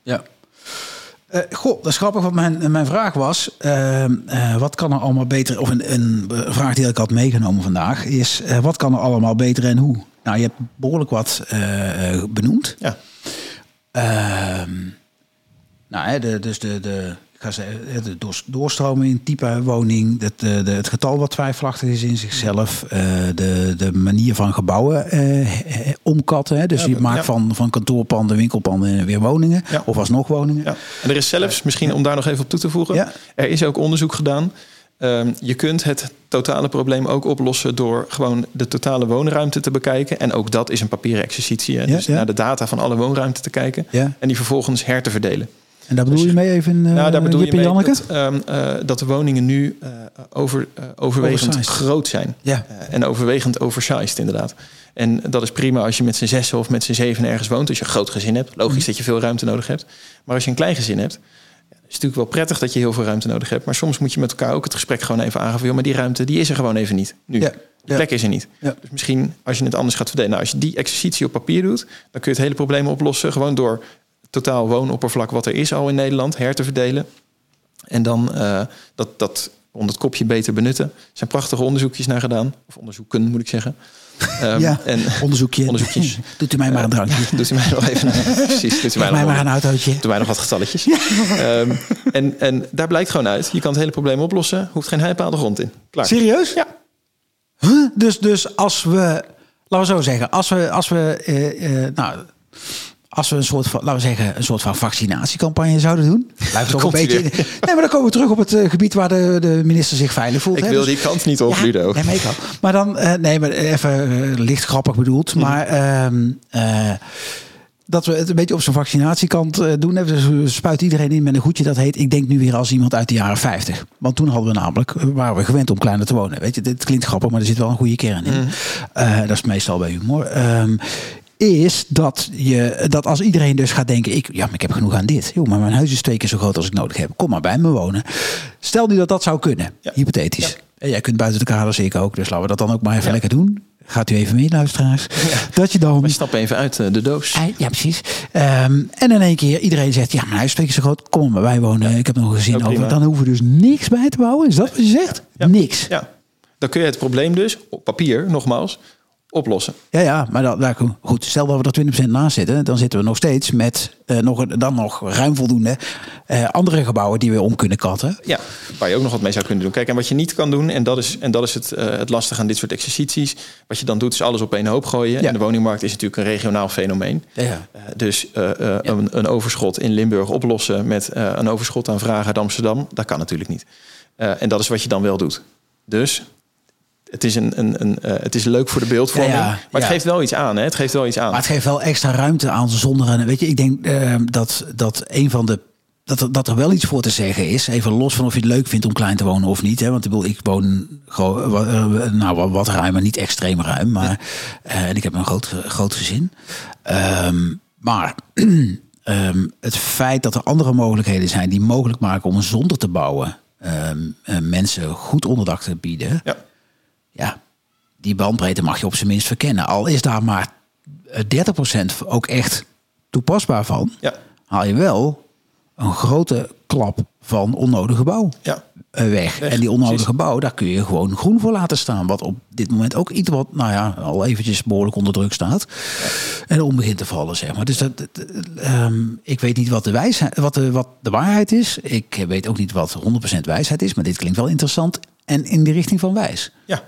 ja. Eh, goh, dat is grappig, want mijn, mijn vraag was... ehm, eh, wat kan er allemaal beter... of een, een vraag die ik had meegenomen vandaag... is eh, wat kan er allemaal beter en hoe? Nou, je hebt behoorlijk wat benoemd. Ja. Ehm, nou, hè, de, dus de, de, ga zeggen, de door, doorstroming, type woning, het, de, de, het getal wat twijfelachtig is in zichzelf, uh, de, de manier van gebouwen omkatten. Dus ja, je maakt ja. van, van kantoorpanden, winkelpanden weer woningen, ja. of alsnog woningen. En er is zelfs, misschien om daar nog even op toe te voegen, er is ook onderzoek gedaan. Um, je kunt het totale probleem ook oplossen door gewoon de totale woonruimte te bekijken. En ook dat is een papieren exercitie. Hè? dus naar de data van alle woonruimte te kijken en die vervolgens her te verdelen. En daar bedoel je mee even in uh, nou, daar bedoel je mee dat, um, uh, dat de woningen nu uh, over, overwegend oversized. groot zijn. Ja. en overwegend oversized inderdaad. En dat is prima als je met z'n zessen of met z'n zeven ergens woont. Als je een groot gezin hebt. Logisch mm. dat je veel ruimte nodig hebt. Maar als je een klein gezin hebt... Ja, is natuurlijk wel prettig dat je heel veel ruimte nodig hebt. Maar soms moet je met elkaar ook het gesprek gewoon even aangeven. Maar die ruimte die is er gewoon even niet. Nu. Ja. De plek is er niet. Ja. Dus misschien als je het anders gaat verdelen. Nou, als je die exercitie op papier doet, dan kun je het hele probleem oplossen. Gewoon door totaal woonoppervlak wat er is al in Nederland her te verdelen. En dan uh, dat, dat onder het kopje beter benutten. Er zijn prachtige onderzoekjes naar gedaan. Of onderzoeken moet ik zeggen. Um, ja, en onderzoekje. onderzoekjes. Doet u mij maar een drankje. Uh, doet u mij nog even precies, doet u mij, nog maar een autootje. Doet u mij nog wat getalletjes. um, en, en daar blijkt gewoon uit. Je kan het hele probleem oplossen. Hoeft geen heipaal de grond in. Klaar. Serieus? Ja. Huh? Dus, dus als we... Laten we zo zeggen. Als we... Als we uh, uh, nou, als we een soort van, laten we zeggen, een soort van vaccinatiecampagne zouden doen. Blijft toch een beetje. Nee, maar dan komen we terug op het uh, gebied waar de, de minister zich veilig voelt. Ik hè? wil die kant niet op, ja, Ludo. Nee, maar, ik maar dan, uh, nee, maar even uh, licht grappig bedoeld. Mm. Maar dat we het een beetje op zijn vaccinatiekant doen. Dus we spuiten iedereen in met een goedje dat heet... ik denk nu weer als iemand uit de jaren 50. Want toen hadden we namelijk, waren we gewend om kleiner te wonen. Weet je, dit klinkt grappig, maar er zit wel een goede kern in. Mm. Uh, dat is meestal bij humor. Um, is dat, je, dat als iedereen dus gaat denken... Ik, ja, maar ik heb genoeg aan dit. Maar mijn huis is twee keer zo groot als ik nodig heb. Kom maar bij me wonen. Stel nu dat dat zou kunnen, ja. hypothetisch. Ja. En jij kunt buiten de kaders, ik ook. Dus laten we dat dan ook maar even ja. lekker doen. Gaat u even mee, luisteraars. Dat je dan... We stappen even uit de doos. Ja, precies. Um, en in één keer iedereen zegt... Ja, mijn huis is twee keer zo groot. Kom maar bij wonen. Ik heb nog een gezin over. Dan hoeven we dus niks bij te bouwen. Is dat wat je zegt? Niks. Ja. Dan kun je het probleem dus, op papier nogmaals oplossen. Ja, ja, maar dat, nou, goed. Stel dat we er 20% naast zitten, dan zitten we nog steeds met uh, nog, dan nog ruim voldoende uh, andere gebouwen die we om kunnen katten. Ja, waar je ook nog wat mee zou kunnen doen. Kijk, en wat je niet kan doen, en dat is, en dat is het, uh, het lastige aan dit soort exercities. Wat je dan doet, is alles op één hoop gooien. Ja. En de woningmarkt is natuurlijk een regionaal fenomeen. Ja, ja. dus een, een, overschot in Limburg oplossen met een overschot aan vragen uit Amsterdam, dat kan natuurlijk niet. en dat is wat je dan wel doet. Dus het is, een, een, een uh, het is leuk voor de beeldvorming. Ja, ja, maar het ja. geeft wel iets aan. Hè? Het geeft wel iets aan. Maar het geeft wel extra ruimte aan zonder. Weet je, ik denk uh, dat, dat een van de. Dat er, dat er wel iets voor te zeggen is. Even los van of je het leuk vindt om klein te wonen of niet. Hè? Want ik, bedoel, ik woon gewoon, uh, nou, wat ruimer, niet extreem ruim. Maar, en ik heb een groot, groot gezin. Um, maar um, het feit dat er andere mogelijkheden zijn die mogelijk maken om zonder te bouwen. Um, mensen goed onderdak te bieden. Ja ja, die bandbreedte mag je op zijn minst verkennen. Al is daar maar 30% ook echt toepasbaar van, ja. haal je wel een grote klap van onnodige bouw ja. weg. weg. En die onnodige Precies. bouw, daar kun je gewoon groen voor laten staan. Wat op dit moment ook iets wat, nou ja, al eventjes behoorlijk onder druk staat. En om begint te vallen, zeg maar. Dus dat, dat um, ik weet niet wat de, wijsheid, wat, de, wat de waarheid is. Ik weet ook niet wat 100% wijsheid is. Maar dit klinkt wel interessant en in de richting van wijs. Ja,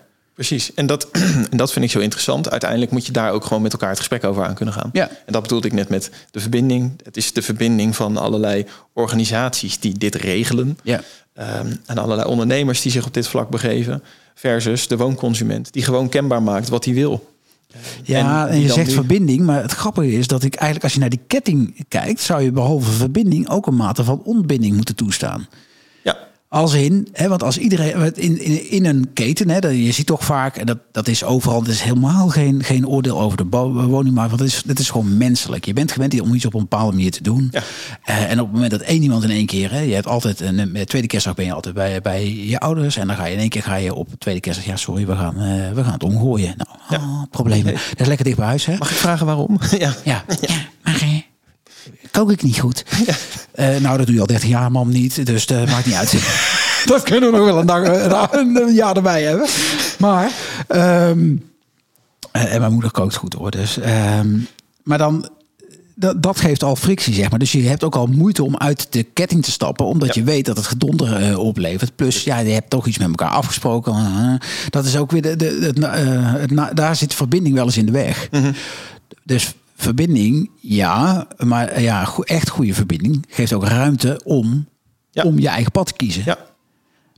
Precies, en dat, en dat vind ik zo interessant. Uiteindelijk moet je daar ook gewoon met elkaar het gesprek over aan kunnen gaan. Ja. En dat bedoelde ik net met de verbinding. Het is de verbinding van allerlei organisaties die dit regelen. Ja. Um, en allerlei ondernemers die zich op dit vlak begeven. Versus de woonconsument, die gewoon kenbaar maakt wat hij wil. Ja, en, en je zegt nu... verbinding, maar het grappige is dat ik eigenlijk als je naar die ketting kijkt, zou je behalve verbinding ook een mate van ontbinding moeten toestaan. Als in, hè, want als iedereen in, in, in een keten, hè, je ziet toch vaak, en dat, dat is overal, dat is helemaal geen, geen oordeel over de woningmarkt, want het is, het is gewoon menselijk. Je bent gewend om iets op een bepaalde manier te doen. Ja. Uh, en op het moment dat één iemand in één keer, hè, je hebt altijd een, een tweede kerstdag ben je altijd bij, bij je ouders, en dan ga je in één keer ga je op tweede kerstdag, ja sorry, we gaan, uh, we gaan het omgooien. Nou, ja. oh, problemen. Nee. Dat is lekker dicht bij huis, hè? Mag ik vragen waarom? ja. Ja, ja. Kook ik niet goed? Ja. Uh, nou, dat doe je al 30 jaar, man, niet. Dus dat maakt niet uit. dat kunnen we nog wel een, dag, een, een jaar erbij hebben. Maar, um, en mijn moeder kookt goed hoor. Dus, um, maar dan, dat, dat geeft al frictie, zeg maar. Dus je hebt ook al moeite om uit de ketting te stappen, omdat je weet dat het gedonder uh, oplevert. Plus, ja, je hebt toch iets met elkaar afgesproken. Uh, dat is ook weer de, de, de het, daar zit verbinding wel eens in de weg. Mhm. Dus verbinding, ja, maar ja, echt goede verbinding geeft ook ruimte om, om je eigen pad te kiezen. Ja.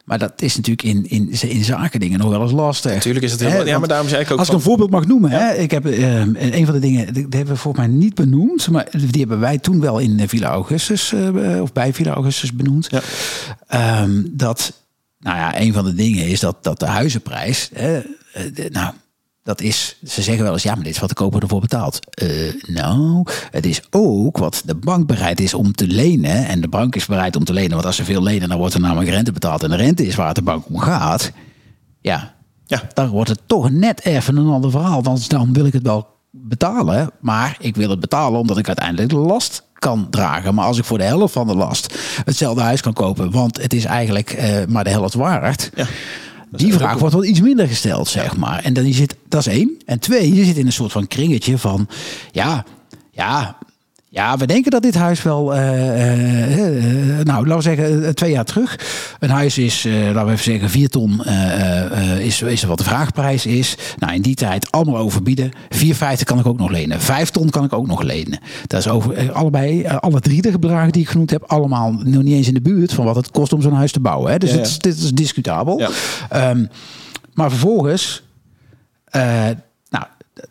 Maar dat is natuurlijk in, in, in zaken dingen nog wel eens lastig. Natuurlijk is het heel... ja, maar daarom zei ik ook... Als ik een voorbeeld mag noemen. Hè, ik heb uh, een van de dingen... Die hebben we volgens mij niet benoemd. Maar die hebben wij toen wel in Villa Augustus... Uh, of bij Villa Augustus benoemd. Ja. Um, dat... Nou ja, een van de dingen is dat, dat de huizenprijs... Hè, de, nou, dat is, ze zeggen wel eens, ja, maar dit is wat de koper ervoor betaalt. Uh, nou, het is ook wat de bank bereid is om te lenen. En de bank is bereid om te lenen, want als ze veel lenen, dan wordt er namelijk rente betaald. En de rente is waar het de bank om gaat. Ja, ja. dan wordt het toch net even een ander verhaal. Want dan wil ik het wel betalen, maar ik wil het betalen omdat ik uiteindelijk de last kan dragen. Maar als ik voor de helft van de last hetzelfde huis kan kopen, want het is eigenlijk uh, maar de helft waard. Ja die vraag wordt wel iets minder gesteld, zeg maar. En dan je zit, dat is één. En twee, je zit in een soort van kringetje van, ja, ja, ja, we denken dat dit huis wel, uh, uh, nou, laten we zeggen, twee jaar terug. Een huis is, laten we even zeggen, vier ton is, is wat de vraagprijs is. Nou, in die tijd allemaal overbieden. 4,50 kan ik ook nog lenen. Vijf ton kan ik ook nog lenen. Dat is over allebei, alle drie de bedragen die ik genoemd heb, allemaal nog niet eens in de buurt van wat het kost om zo'n huis te bouwen. Hè. Dus ja, ja. dit is discutabel. Ja. Um, maar vervolgens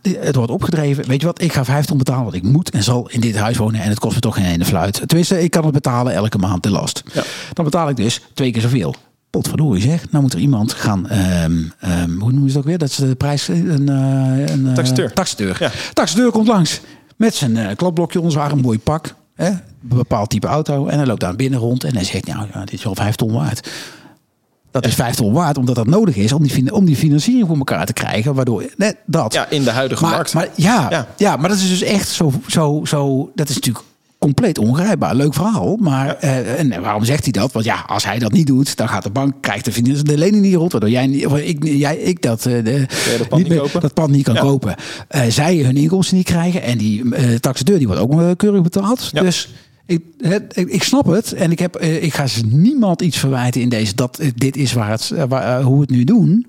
het wordt opgedreven. Weet je wat, ik ga 5 ton betalen, want ik moet en zal in dit huis wonen en het kost me toch geen ene fluit. Tenminste, ik kan het betalen elke maand de last. Ja. Dan betaal ik dus twee keer zoveel. Potverdorie zeg, nou moet er iemand gaan, um, um, hoe noem je het ook weer? Dat is de prijs, een, uh, een uh, taxateur. Taxateur. Ja. taxateur komt langs met zijn uh, klapblokje onder zijn arm, een mooi pak. Hè? Een bepaald type auto. En hij loopt daar binnen rond en hij zegt, nou, dit is wel 5 ton waard. Dat is 5 ton waard, omdat dat nodig is om die, om die financiering voor elkaar te krijgen. Waardoor net dat. Ja, in de huidige markt. Maar ja, ja, ja. maar dat is dus echt zo, zo, zo. Dat is natuurlijk compleet ongrijpbaar. Leuk verhaal. Maar uh, en waarom zegt hij dat? Want ja, als hij dat niet doet, dan gaat de bank krijgt de, de lening niet rond. Waardoor jij, ik, jij, ik dat, uh, de, dat, pand niet, kopen. dat pand niet kan kopen. Uh, zij hun inkomsten niet krijgen. En die taxateur die wordt ook keurig betaald. Ja. Dus ik, het, ik, snap het en ik, heb, eh, ik ga ze niemand iets verwijten in deze dat dit is waar het, eh, waar, eh, hoe we het nu doen.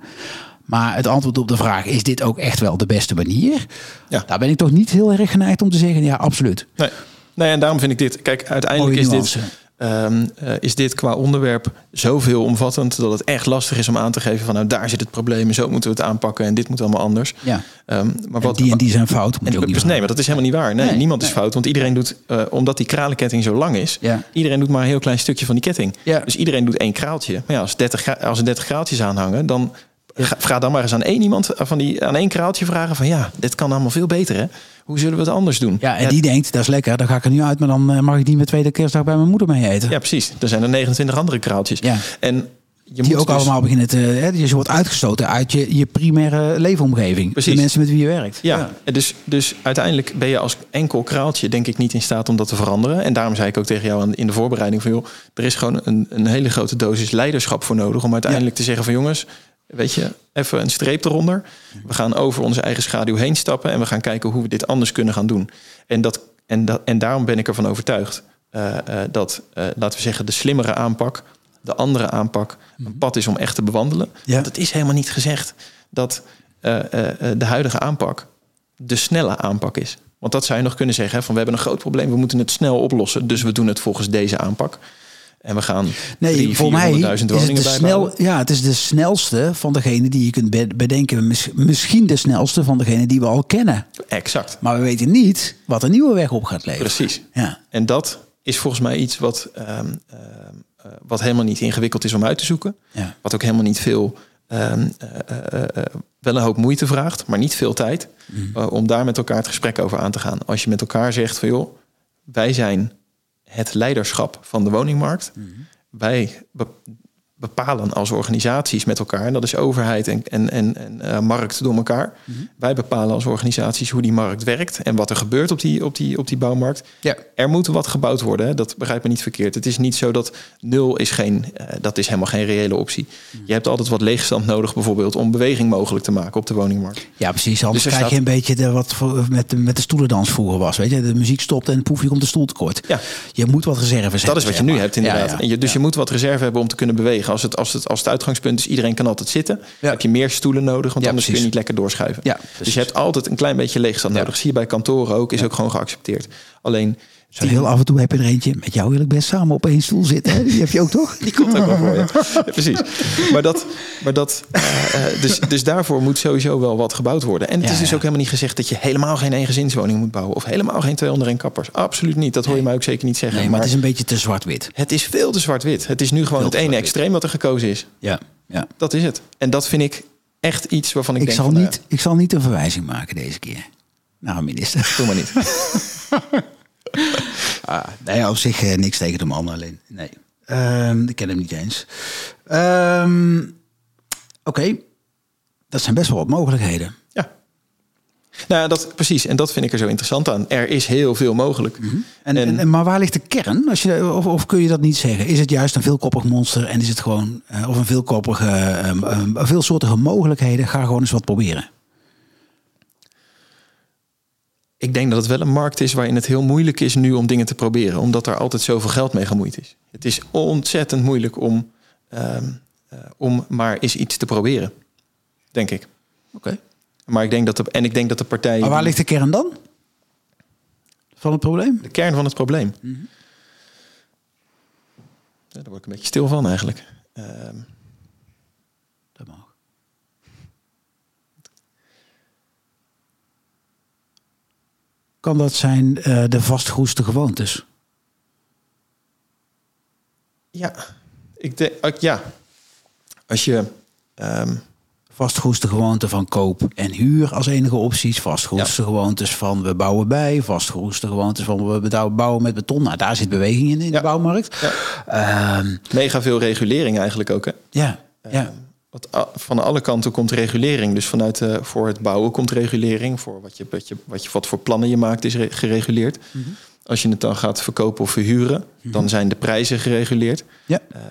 Maar het antwoord op de vraag, is dit ook echt wel de beste manier? Ja. Daar ben ik toch niet heel erg geneigd om te zeggen, ja, absoluut. Nee, nee en daarom vind ik dit, kijk, uiteindelijk is dit Um, uh, is dit qua onderwerp zoveel omvattend dat het echt lastig is om aan te geven van nou daar zit het probleem en zo moeten we het aanpakken en dit moet allemaal anders. Ja. Um, maar wat, die en die zijn fout. Moet en, niet nee, maar dat is helemaal niet waar. Nee, niemand is fout, want iedereen doet, uh, omdat die kralenketting zo lang is, ja. iedereen doet maar een heel klein stukje van die ketting. Ja. Dus iedereen doet één kraaltje. Maar ja, als, 30, als er 30 kraaltjes aanhangen, dan Ga, dan maar eens aan één iemand van die aan één kraaltje vragen van ja, dit kan allemaal veel beter hè. Hoe zullen we het anders doen? Ja, en die denkt, dat is lekker, dan ga ik er nu uit, maar dan eh, mag ik niet met tweede kerstdag bij mijn moeder mee eten. Ja, precies. Er zijn er 29 andere kraaltjes. Ja. En je die moet ook dus... allemaal beginnen te. Hè, dus je wordt uitgestoten uit je, je primaire leefomgeving. Precies. De mensen met wie je werkt. Ja, ja. Dus, dus uiteindelijk ben je als enkel kraaltje, denk ik, niet in staat om dat te veranderen. En daarom zei ik ook tegen jou in de voorbereiding van joh, er is gewoon een, een hele grote dosis leiderschap voor nodig om uiteindelijk te zeggen van jongens, weet je, even een streep eronder. We gaan over onze eigen schaduw heen stappen en we gaan kijken hoe we dit anders kunnen gaan doen. En, dat, en, dat, en daarom ben ik ervan overtuigd uh, uh, dat, uh, laten we zeggen, de slimmere aanpak, de andere aanpak, een mhm. pad is om echt te bewandelen. Ja. Want het is helemaal niet gezegd dat de huidige aanpak de snelle aanpak is. Want dat zou je nog kunnen zeggen, van we hebben een groot probleem, we moeten het snel oplossen, dus we doen het volgens deze aanpak. En we gaan nee, voor mij is het de snel, Ja, het is de snelste van degene die je kunt bedenken. Misschien de snelste van degene die we al kennen. Exact. Maar we weten niet wat een nieuwe weg op gaat leveren. Precies. Ja. En dat is volgens mij iets wat, um, uh, wat helemaal niet ingewikkeld is om uit te zoeken. Ja. Wat ook helemaal niet veel, um, wel een hoop moeite vraagt, maar niet veel tijd. Mm. om daar met elkaar het gesprek over aan te gaan. Als je met elkaar zegt van joh, wij zijn het leiderschap van de woningmarkt. Mhm. Wij bepalen als organisaties met elkaar. En dat is overheid en, en, en, en uh, markt door elkaar. Mhm. Wij bepalen als organisaties hoe die markt werkt en wat er gebeurt op die, op die, op die bouwmarkt. Ja. Er moet wat gebouwd worden. Hè? Dat begrijp me niet verkeerd. Het is niet zo dat nul is geen, uh, dat is helemaal geen reële optie. Mhm. Je hebt altijd wat leegstand nodig, bijvoorbeeld, om beweging mogelijk te maken op de woningmarkt. Ja, precies. Anders dus krijg je een beetje de, wat met, de, met de stoelendans vroeger was. Weet je, de muziek stopt en poef, je komt de stoel tekort. Ja. Je moet wat reserves hebben. Dat is wat je nu hebt, inderdaad. Ja, en je, dus je moet wat reserve hebben om te kunnen bewegen als het, als het, als het uitgangspunt is, iedereen kan altijd zitten. heb je meer stoelen nodig, want anders kun je niet lekker doorschuiven. Ja, dus je hebt altijd een klein beetje leegstand nodig. Zie je bij kantoren ook, is ook gewoon geaccepteerd. Alleen zo heel af en toe heb je er eentje. Met jou wil ik best samen op één stoel zitten. Hè? Die heb je ook toch? Die komt ook wel voor je. Ja, precies. Maar, dat, maar dat, uh, dus, dus daarvoor moet sowieso wel wat gebouwd worden. En het is dus ook helemaal niet gezegd dat je helemaal geen eengezinswoning moet bouwen. Of helemaal geen 201 kappers. Absoluut niet. Dat hoor je mij ook zeker niet zeggen. Nee, maar, het is een beetje te zwart-wit. Het is veel te zwart-wit. Het is nu gewoon het ene extreem wat er gekozen is. Ja, ja. Dat is het. En dat vind ik echt iets waarvan ik, ik denk... Zal van, niet, ik zal niet een verwijzing maken deze keer. Naar een minister. Doe maar niet. ah, nee, op zich uh, niks tegen de man alleen. Nee, um, ik ken hem niet eens. Um, Oké, okay. dat zijn best wel wat mogelijkheden. Ja. Nou dat, precies. En dat vind ik er zo interessant aan. Er is heel veel mogelijk. Mm -hmm. en, en, en, maar waar ligt de kern? Als je, of, of, kun je dat niet zeggen? Is het juist een veelkoppig monster en is het gewoon... Uh, of een veelkoppige, um, veelsoortige mogelijkheden? Ga gewoon eens wat proberen. Ik denk dat het wel een markt is waarin het heel moeilijk is nu om dingen te proberen, omdat er altijd zoveel geld mee gemoeid is. Het is ontzettend moeilijk om, um, uh, om maar eens iets te proberen, denk ik. Oké. Maar ik denk dat de, en ik denk dat de partijen. Maar waar ligt de kern dan? Van het probleem? De kern van het probleem. Mm -hmm. ja, daar word ik een beetje stil van eigenlijk. Um, dat mag. Kan dat zijn uh, de vastgeroeste gewoontes? Ja, ik denk, ja. Als je um... vastgeroeste gewoonte van koop en huur als enige opties, vastgeroeste ja. gewoontes van we bouwen bij, vastgeroeste gewoontes van we bouwen met beton. Nou, daar zit beweging in in ja. de bouwmarkt. Ja. Um, Mega veel regulering eigenlijk ook, hè? Ja, ja. Um, wat, van alle kanten komt regulering. Dus vanuit uh, voor het bouwen komt regulering. Voor wat, je, wat, je, wat, je, wat voor plannen je maakt is gereguleerd. Mm -hmm. Als je het dan gaat verkopen of verhuren, mm -hmm. dan zijn de prijzen gereguleerd. Ja. Uh,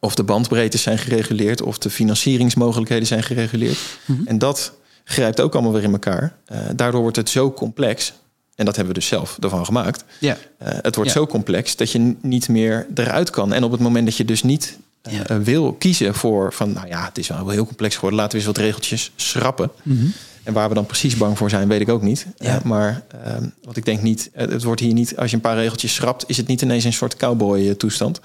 of de bandbreedtes zijn gereguleerd, of de financieringsmogelijkheden zijn gereguleerd. Mm -hmm. En dat grijpt ook allemaal weer in elkaar. Uh, daardoor wordt het zo complex. En dat hebben we dus zelf ervan gemaakt. Ja. het wordt ja. zo complex dat je niet meer eruit kan. En op het moment dat je dus niet ja. uh, wil kiezen voor van, nou ja, het is wel heel complex geworden, laten we eens wat regeltjes schrappen. Mm -hmm. En waar we dan precies bang voor zijn, weet ik ook niet. Ja. Uh, maar uh, wat ik denk niet, het wordt hier niet, als je een paar regeltjes schrapt, is het niet ineens een soort cowboy toestand.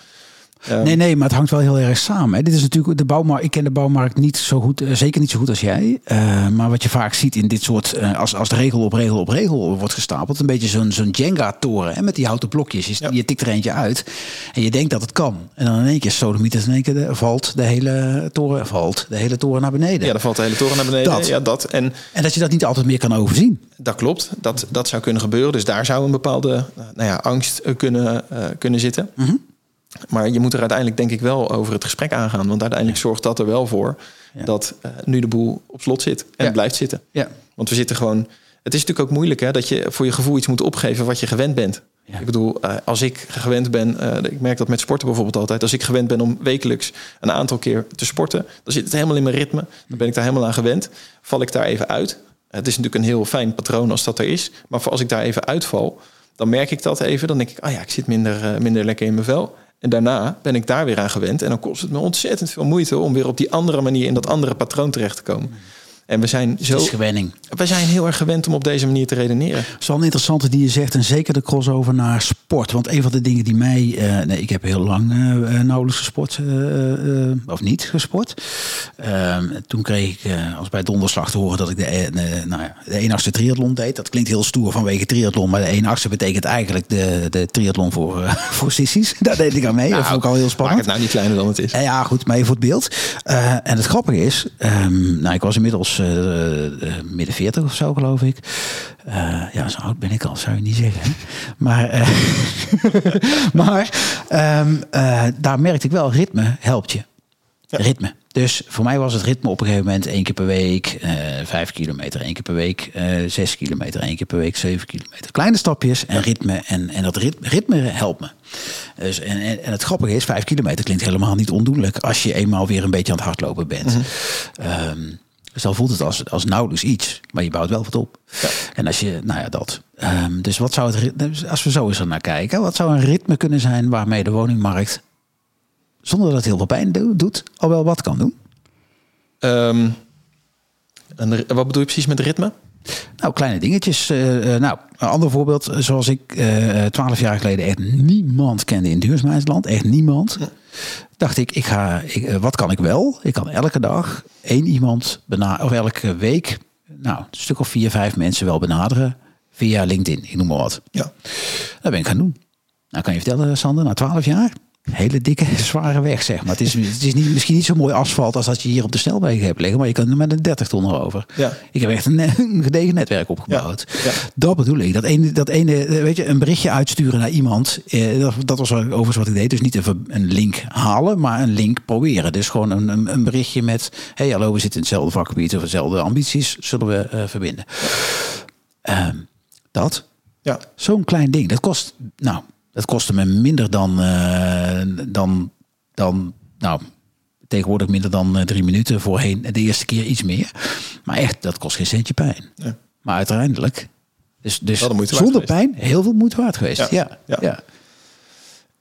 Um, nee, nee, maar het hangt wel heel erg samen. Hè. Dit is natuurlijk de bouwmarkt. Ik ken de bouwmarkt niet zo goed, uh, zeker niet zo goed als jij. Uh, maar wat je vaak ziet in dit soort, uh, als, als de regel op regel op regel wordt gestapeld, een beetje zo'n zo'n Jenga-toren met die houten blokjes. Je, ja. je tikt er eentje uit en je denkt dat het kan. En dan in één keer sodomieters, in één keer de, valt de hele toren, valt de hele toren naar beneden. Ja, dan valt de hele toren naar beneden. Dat. Ja, dat. En, en dat je dat niet altijd meer kan overzien. Dat klopt. Dat, dat zou kunnen gebeuren. Dus daar zou een bepaalde nou ja, angst kunnen, kunnen zitten. Mm -hmm. Maar je moet er uiteindelijk denk ik wel over het gesprek aangaan. Want uiteindelijk zorgt dat er wel voor ja. dat uh, nu de boel op slot zit en ja. blijft zitten. Ja. Want we zitten gewoon. Het is natuurlijk ook moeilijk hè, dat je voor je gevoel iets moet opgeven wat je gewend bent. Ja. Ik bedoel, uh, als ik gewend ben, uh, ik merk dat met sporten bijvoorbeeld altijd. Als ik gewend ben om wekelijks een aantal keer te sporten, dan zit het helemaal in mijn ritme. Dan ben ik daar helemaal aan gewend. Val ik daar even uit. Het is natuurlijk een heel fijn patroon als dat er is. Maar als ik daar even uitval, dan merk ik dat even. Dan denk ik, ah ja, ik zit minder, minder lekker in mijn vel. En daarna ben ik daar weer aan gewend. En dan kost het me ontzettend veel moeite om weer op die andere manier in dat andere patroon terecht te komen. En we zijn zo. gewenning. We zijn heel erg gewend om op deze manier te redeneren. Het is wel een interessante die je zegt. En zeker de crossover naar sport. Want een van de dingen die mij. Uh, nee, ik heb heel lang uh, nauwelijks gesport. Uh, of niet gesport. Ehm, toen kreeg ik als bij donderslag te horen dat ik de, de, nou ja, de 1 achtste triathlon deed. Dat klinkt heel stoer vanwege triathlon. Maar de 1 achtste betekent eigenlijk de, de triathlon voor, voor sissies. Daar deed ik aan mee. Nou, dat vond ik al heel spannend. Maak het nou niet kleiner dan het is. ja, goed. Maar even voor het beeld. en het grappige is. Um, nou, ik was inmiddels uh, uh, midden 40 of zo, geloof ik. Uh, ja, zo oud ben ik al, zou je niet zeggen. Maar, uh, maar um, uh, daar merkte ik wel, ritme helpt je. Ja. Ritme. Dus voor mij was het ritme op een gegeven moment één keer per week, vijf kilometer, één keer per week, zes kilometer, één keer per week, zeven kilometer. Kleine stapjes en ritme. En, en dat ritme, ritme helpt me. Dus, en, en, en, het grappige is, vijf kilometer klinkt helemaal niet ondoenlijk als je eenmaal weer een beetje aan het hardlopen bent. Mm -hmm. um, dus dan voelt het als, als nauwelijks iets, maar je bouwt wel wat op. Ja. En als je, nou ja, dat. Um, dus wat zou het, dus als we zo eens naar kijken, wat zou een ritme kunnen zijn waarmee de woningmarkt, zonder dat het heel veel pijn doet, al wel wat kan doen? Um, en wat bedoel je precies met ritme? Nou, kleine dingetjes. Uh, nou, een ander voorbeeld. Zoals ik twaalf uh, jaar geleden echt niemand kende in duurzaamheidsland. Echt niemand. Ja. Dacht ik, ik ga, ik, wat kan ik wel? Ik kan elke dag één iemand benaderen. Of elke week, nou, een stuk of vier, vijf mensen wel benaderen. Via LinkedIn, ik noem maar wat. Ja. Dat ben ik gaan doen. Nou, kan je vertellen, Sander, na twaalf jaar hele dikke, zware weg, zeg maar. Het is, het is niet, misschien niet zo mooi asfalt als dat je hier op de snelweg hebt liggen, maar je kan er met een 30 ton erover. Ja. Ik heb echt een, een gedegen netwerk opgebouwd. Ja. Dat bedoel ik. Dat ene, dat ene, weet je, een berichtje uitsturen naar iemand, eh, dat, dat was overigens wat ik deed. Dus niet even een link halen, maar een link proberen. Dus gewoon een, een, een berichtje met, hey hallo, we zitten in hetzelfde vakgebied of hetzelfde ambities, zullen we uh, verbinden. Uh, dat. Ja. Zo'n klein ding. Dat kost, nou, dat kostte me minder dan, uh, dan, dan nou, tegenwoordig minder dan uh, drie minuten. Voorheen de eerste keer iets meer. Maar echt, dat kost geen centje pijn. Ja. Maar uiteindelijk, dus, dus zonder pijn, heel veel moeite waard geweest. Ja. Ja, ja. ja.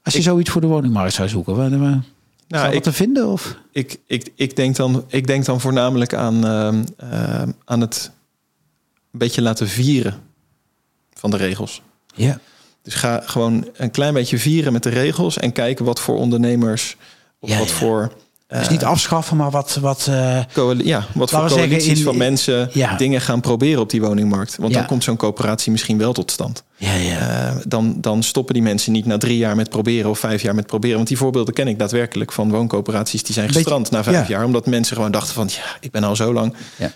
Als je ik, zoiets voor de woningmarkt zou zoeken, waar, waar nou, ik, te vinden? Of? Ik, ik, ik, denk dan, ik denk dan voornamelijk aan, uh, aan het een beetje laten vieren van de regels. Ja. Dus ga gewoon een klein beetje vieren met de regels en kijken wat voor ondernemers of ja, wat ja. voor. Dus niet afschaffen, maar wat. wat uh, ja, wat voor coalities in, van mensen ja. dingen gaan proberen op die woningmarkt. Want dan komt zo'n coöperatie misschien wel tot stand. Ja, ja. Uh, dan, dan stoppen die mensen niet na drie jaar met proberen of vijf jaar met proberen. Want die voorbeelden ken ik daadwerkelijk van wooncoöperaties die zijn gestrand na vijf jaar. Omdat mensen gewoon dachten van ja, ik ben al zo lang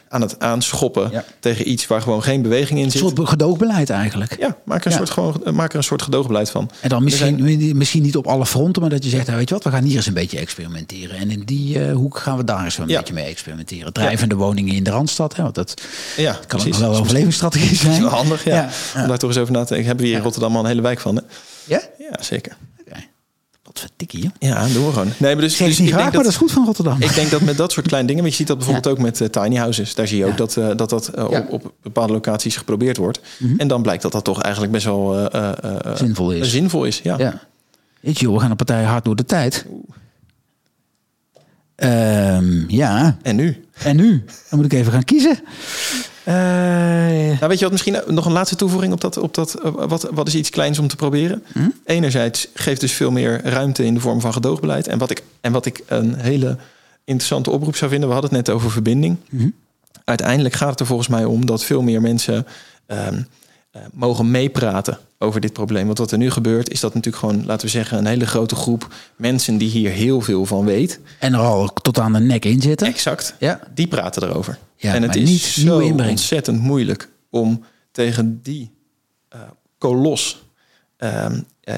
aan het aanschoppen tegen iets waar gewoon geen beweging in zit. Een soort gedoogbeleid eigenlijk. Ja, maak er een, soort, gewoon, maak er een soort gedoogbeleid van. En dan misschien, zijn... misschien niet op alle fronten, maar dat je zegt, nou, weet je wat, we gaan hier eens een beetje experimenteren. En in die uh, hoek gaan we daar eens een beetje mee experimenteren. Drijvende woningen in de Randstad. Hè, want dat ja, kan nog wel een overlevingsstrategie zijn. Dat is wel handig, ja. Om daar toch eens over na te Hebben we hier in Rotterdam al een hele wijk van. Hè? Ja? Ja, zeker. Wat verdikkie, hè? Ja, doen we gewoon. Nee, maar dus, dus ik denk dat, maar dat is goed van Rotterdam. Ik denk dat met dat soort kleine dingen, maar je ziet dat bijvoorbeeld ja. ook met uh, tiny houses. Daar zie je ook ja. dat uh, dat, dat uh, ja. op, op, bepaalde locaties geprobeerd wordt. Mm -hmm. En dan blijkt dat dat toch eigenlijk best wel zinvol is. Zinvol is, ja. ja. Je, we gaan een partij hard door de tijd. Um, ja. En nu? En nu? Dan moet ik even gaan kiezen. Uh, nou, weet je wat, misschien nog een laatste toevoeging op dat. Op dat wat, wat is iets kleins om te proberen? Hm? Enerzijds geeft dus veel meer ruimte in de vorm van gedoogbeleid. En wat ik, en wat ik een hele interessante oproep zou vinden, we hadden het net over verbinding. Hm? Uiteindelijk gaat het er volgens mij om dat veel meer mensen um, uh, mogen meepraten over dit probleem. Want wat er nu gebeurt, is dat natuurlijk gewoon, laten we zeggen, een hele grote groep mensen die hier heel veel van weet. En er al tot aan de nek in zitten. Exact. Ja. Die praten erover. Ja, en het is niet zo ontzettend moeilijk om tegen die uh, kolos uh,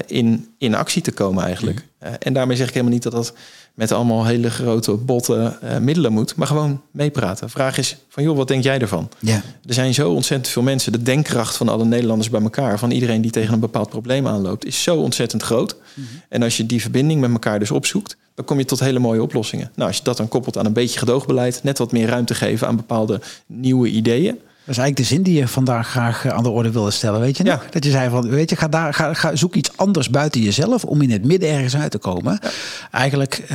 in, in actie te komen eigenlijk. Mm. Uh, en daarmee zeg ik helemaal niet dat dat met allemaal hele grote botte uh, middelen moet, maar gewoon meepraten. Vraag is van joh, wat denk jij ervan? Ja. Er zijn zo ontzettend veel mensen. De denkkracht van alle Nederlanders bij elkaar, van iedereen die tegen een bepaald probleem aanloopt, is zo ontzettend groot. Mm. En als je die verbinding met elkaar dus opzoekt, dan kom je tot hele mooie oplossingen. Nou, als je dat dan koppelt aan een beetje gedoogbeleid, net wat meer ruimte geven aan bepaalde nieuwe ideeën. Dat is eigenlijk de zin die je vandaag graag aan de orde wilde stellen, weet je? Ja. Dat je zei van, weet je, ga daar, ga, ga, zoek iets anders buiten jezelf om in het midden ergens uit te komen. Ja. Eigenlijk, uh,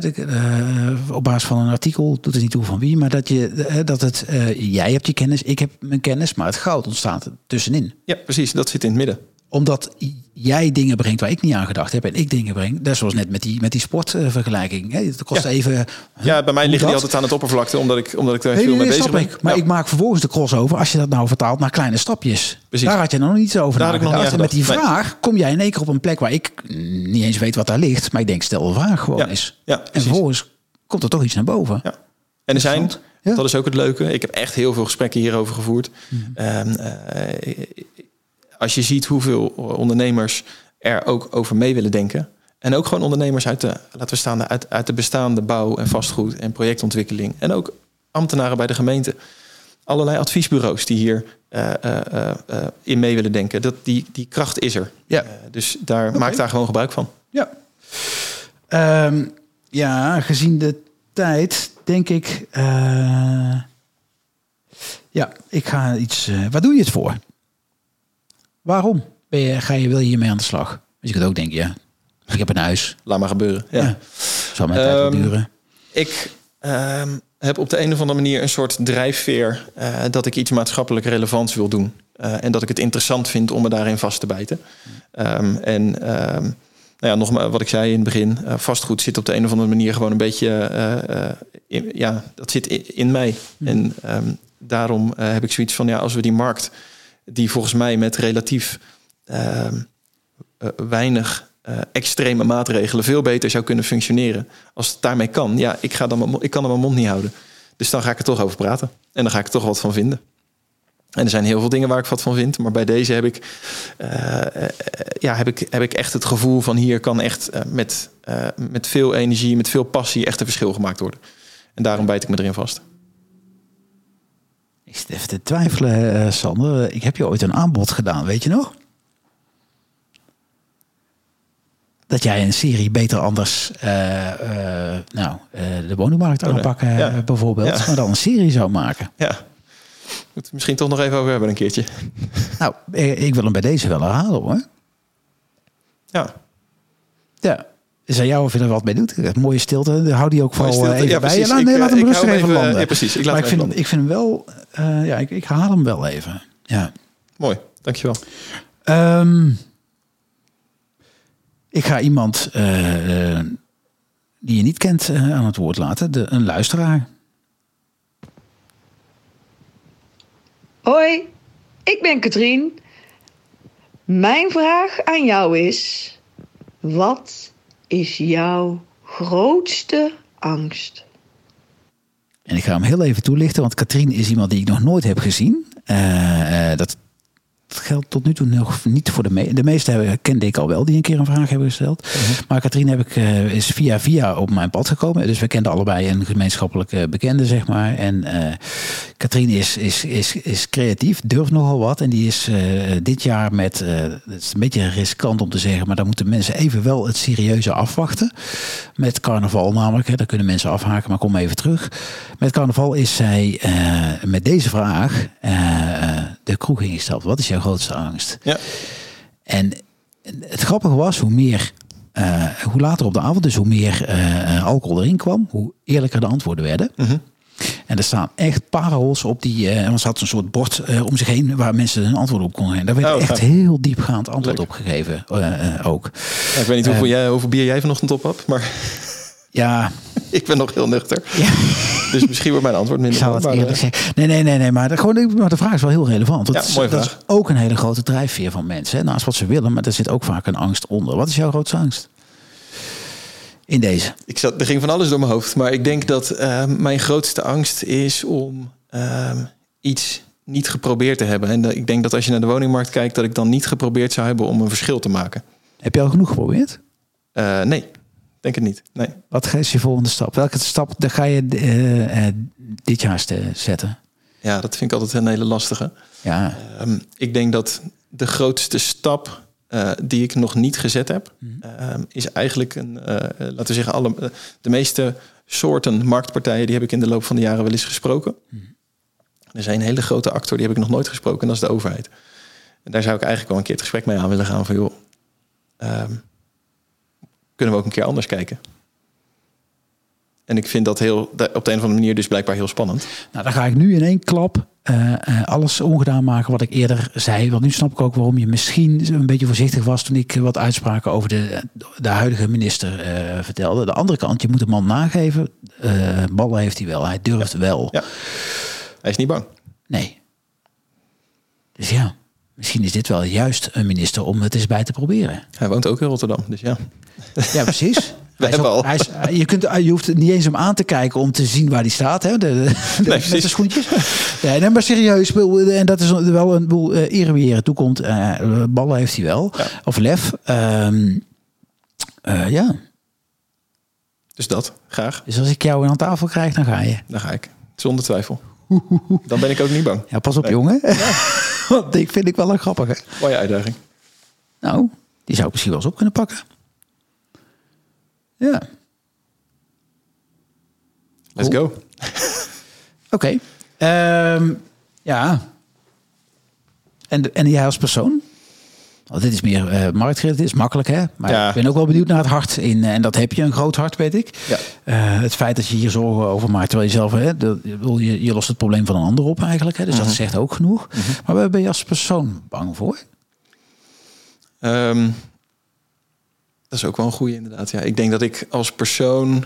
de, uh, op basis van een artikel, doet het niet toe van wie, maar dat je, uh, dat het, jij hebt je kennis, ik heb mijn kennis, maar het goud ontstaat tussenin. Ja, precies, dat zit in het midden omdat jij dingen brengt waar ik niet aan gedacht heb en ik dingen breng. Dat zoals net met die, met die sportvergelijking. Het kost ja. even. Ja, bij mij liggen die altijd aan het oppervlakte, omdat ik, omdat ik er nee, veel mee bezig ben. Ik. Maar ja. ik maak vervolgens de crossover als je dat nou vertaalt naar kleine stapjes. Precies. Daar had je nog niet over Daar had ik nog niet En met die vraag nee. kom jij in één keer op een plek waar ik niet eens weet wat daar ligt. Maar ik denk, stel een vraag gewoon ja. eens. En vervolgens komt er toch iets naar boven. Ja. En er zijn, Dat is ook het leuke. Ik heb echt heel veel gesprekken hierover gevoerd. Mm. Als je ziet hoeveel ondernemers er ook over mee willen denken. En ook gewoon ondernemers uit de, laten we staan, uit, uit de bestaande bouw en vastgoed en projectontwikkeling. En ook ambtenaren bij de gemeente. Allerlei adviesbureaus die hier uh, uh, in mee willen denken. Dat, die, die kracht is er. Ja. dus daar okay. maak daar gewoon gebruik van. Ja. Um, ja, gezien de tijd denk ik. ja, ik ga iets. waar doe je het voor? Waarom ben je, ga je, wil je hiermee aan de slag? Dus ik het ook denk, ja, ik heb een huis. Laat maar gebeuren. Ja. ja. Zal mijn tijd um, duren. Ik um, heb op de een of andere manier een soort drijfveer uh, dat ik iets maatschappelijk relevants wil doen. Uh, en dat ik het interessant vind om me daarin vast te bijten. Um, en nou ja, nog maar wat ik zei in het begin, uh, vastgoed zit op de een of andere manier gewoon een beetje, in, ja, dat zit in, in mij. En daarom heb ik zoiets van, ja, als we die markt, die volgens mij met relatief weinig uh, extreme maatregelen veel beter zou kunnen functioneren. Als het daarmee kan, ja, ik, ga dan ik kan er mijn mond niet houden. Dus dan ga ik er toch over praten. En dan ga ik er toch wat van vinden. En er zijn heel veel dingen waar ik wat van vind. Maar bij deze heb ik, uh, ja, heb ik, heb ik echt het gevoel van hier kan echt met, met veel energie, met veel passie echt een verschil gemaakt worden. En daarom bijt ik me erin vast. Ik zit even te twijfelen, Sander. Ik heb je ooit een aanbod gedaan, weet je nog? dat jij een serie beter anders, uh, uh, nou, uh, de woningmarkt oh, aanpakken ja. bijvoorbeeld, ja. maar dan een serie zou maken. Ja. Moet misschien toch nog even over hebben een keertje. Nou, ik wil hem bij deze wel herhalen hoor. Ja. Ja. Is aan jou of je er wat mee doet. Mooie stilte, hou die ook vooral even ja, bij. Ja, nee, laat hem rustig even, even landen. Ja, precies. Ik, laat maar ik, vind, ik vind hem wel, ja, ik, ik haal hem wel even. Ja. Mooi, dankjewel. Um, ik ga iemand uh, die je niet kent uh, aan het woord laten, de, een luisteraar. Hoi, ik ben Katrien. Mijn vraag aan jou is: wat is jouw grootste angst? En ik ga hem heel even toelichten, want Katrien is iemand die ik nog nooit heb gezien. Uh, dat geldt tot nu toe nog niet voor de meeste. De meeste hebben, kende ik al wel die een keer een vraag hebben gesteld. Mhm. Maar Katrien heb ik, uh, is via via op mijn pad gekomen. Dus we kenden allebei een gemeenschappelijke bekende, zeg maar. En uh, Katrien is, is, is, is creatief, durft nogal wat. En die is uh, dit jaar met, het is een beetje riskant om te zeggen, maar dan moeten mensen even wel het serieuze afwachten. Met carnaval namelijk, hè, daar kunnen mensen afhaken, maar kom even terug. Met carnaval is zij met deze vraag de kroeg ingestapt. Wat is jouw grootste angst? Ja. En het grappige was, hoe meer, uh, hoe later op de avond, dus hoe meer uh, alcohol erin kwam, hoe eerlijker de antwoorden werden. -hmm. En er staan echt parels op die. Uh, er zat een soort bord uh, om zich heen waar mensen een antwoord op konden geven. Daar werd oh, echt heel diepgaand antwoord op gegeven. Uh, ook. Ja, ik weet niet hoeveel, jij, hoeveel bier jij vanochtend op hebt, maar. Ja. ik ben nog heel nuchter. Ja. Dus misschien wordt mijn antwoord minder. Ik zou het eerlijk eh, zeggen. Nee, nee, nee, nee. Maar de, gewoon, maar de vraag is wel heel relevant. Dat, ja, dat is ook een hele grote drijfveer van mensen. Hè? Naast wat ze willen, maar er zit ook vaak een angst onder. Wat is jouw grootste angst? In deze. Ik zat, er ging van alles door mijn hoofd. Maar ik denk dat uh, mijn grootste angst is om uh, iets niet geprobeerd te hebben. En ik denk dat als je naar de woningmarkt kijkt, dat ik dan niet geprobeerd zou hebben om een verschil te maken. Heb je al genoeg geprobeerd? Uh, nee. Denk het niet. Nee. Wat is je volgende stap? Welke stap ga je uh, uh, dit jaar zetten? Ja, dat vind ik altijd een hele lastige. Ja. Um, ik denk dat de grootste stap uh, die ik nog niet gezet heb, mm. is eigenlijk een, laten we zeggen, alle, de meeste soorten marktpartijen, die heb ik in de loop van de jaren wel eens gesproken. Mm. Er zijn een hele grote actor, die heb ik nog nooit gesproken, en dat is de overheid. En daar zou ik eigenlijk wel een keer het gesprek mee aan willen gaan van joh. Um, kunnen we ook een keer anders kijken. En ik vind dat heel, op de een of andere manier dus blijkbaar heel spannend. Nou, dan ga ik nu in één klap uh, uh, alles ongedaan maken wat ik eerder zei. Want nu snap ik ook waarom je misschien een beetje voorzichtig was toen ik wat uitspraken over de, de huidige minister uh, vertelde. De andere kant, je moet de man nageven. ballen heeft hij wel, hij durft ja. wel. Ja. Hij is niet bang. Nee. Dus ja, misschien is dit wel juist een minister om het eens bij te proberen. Hij woont ook in Rotterdam, dus ja. Ja, precies. Hebben al. Hij is, je, kunt, je hoeft niet eens hem aan te kijken om te zien waar hij staat. Hè? De, de, Nee, met de precies. schoentjes. Nee, nee, maar serieus. wil- En dat is wel een boel uh, ere wie toekomt. Eh, ballen heeft hij wel. Ja. Of lef. Ehm, eh, ja. Dus dat, graag. Dus als ik jou aan tafel krijg, dan ga je. Dan ga ik. Zonder twijfel. Dan ben ik ook niet bang. Ja, pas op Nee. jongen. Want die vind ik wel een grappige. Mooie uitdaging. Nou, die zou ik misschien wel eens op kunnen pakken. Ja, Let's Cool. go. oké. Ehm, ja. En, en jij als persoon? Want dit is meer eh marktgericht, dit is makkelijk hè. Maar Ja. ik ben ook wel benieuwd naar het hart. In, eh, en dat heb je, een groot hart weet ik. Ja. Eh, het feit dat je hier zorgen over maakt, terwijl je zelf, hè, dat, je, je lost het probleem van een ander op eigenlijk. Hè, dus Mhm. dat zegt ook genoeg. Maar waar ben je als persoon bang voor? Ehm, dat is ook wel een goede inderdaad. Ja, ik denk dat ik als persoon...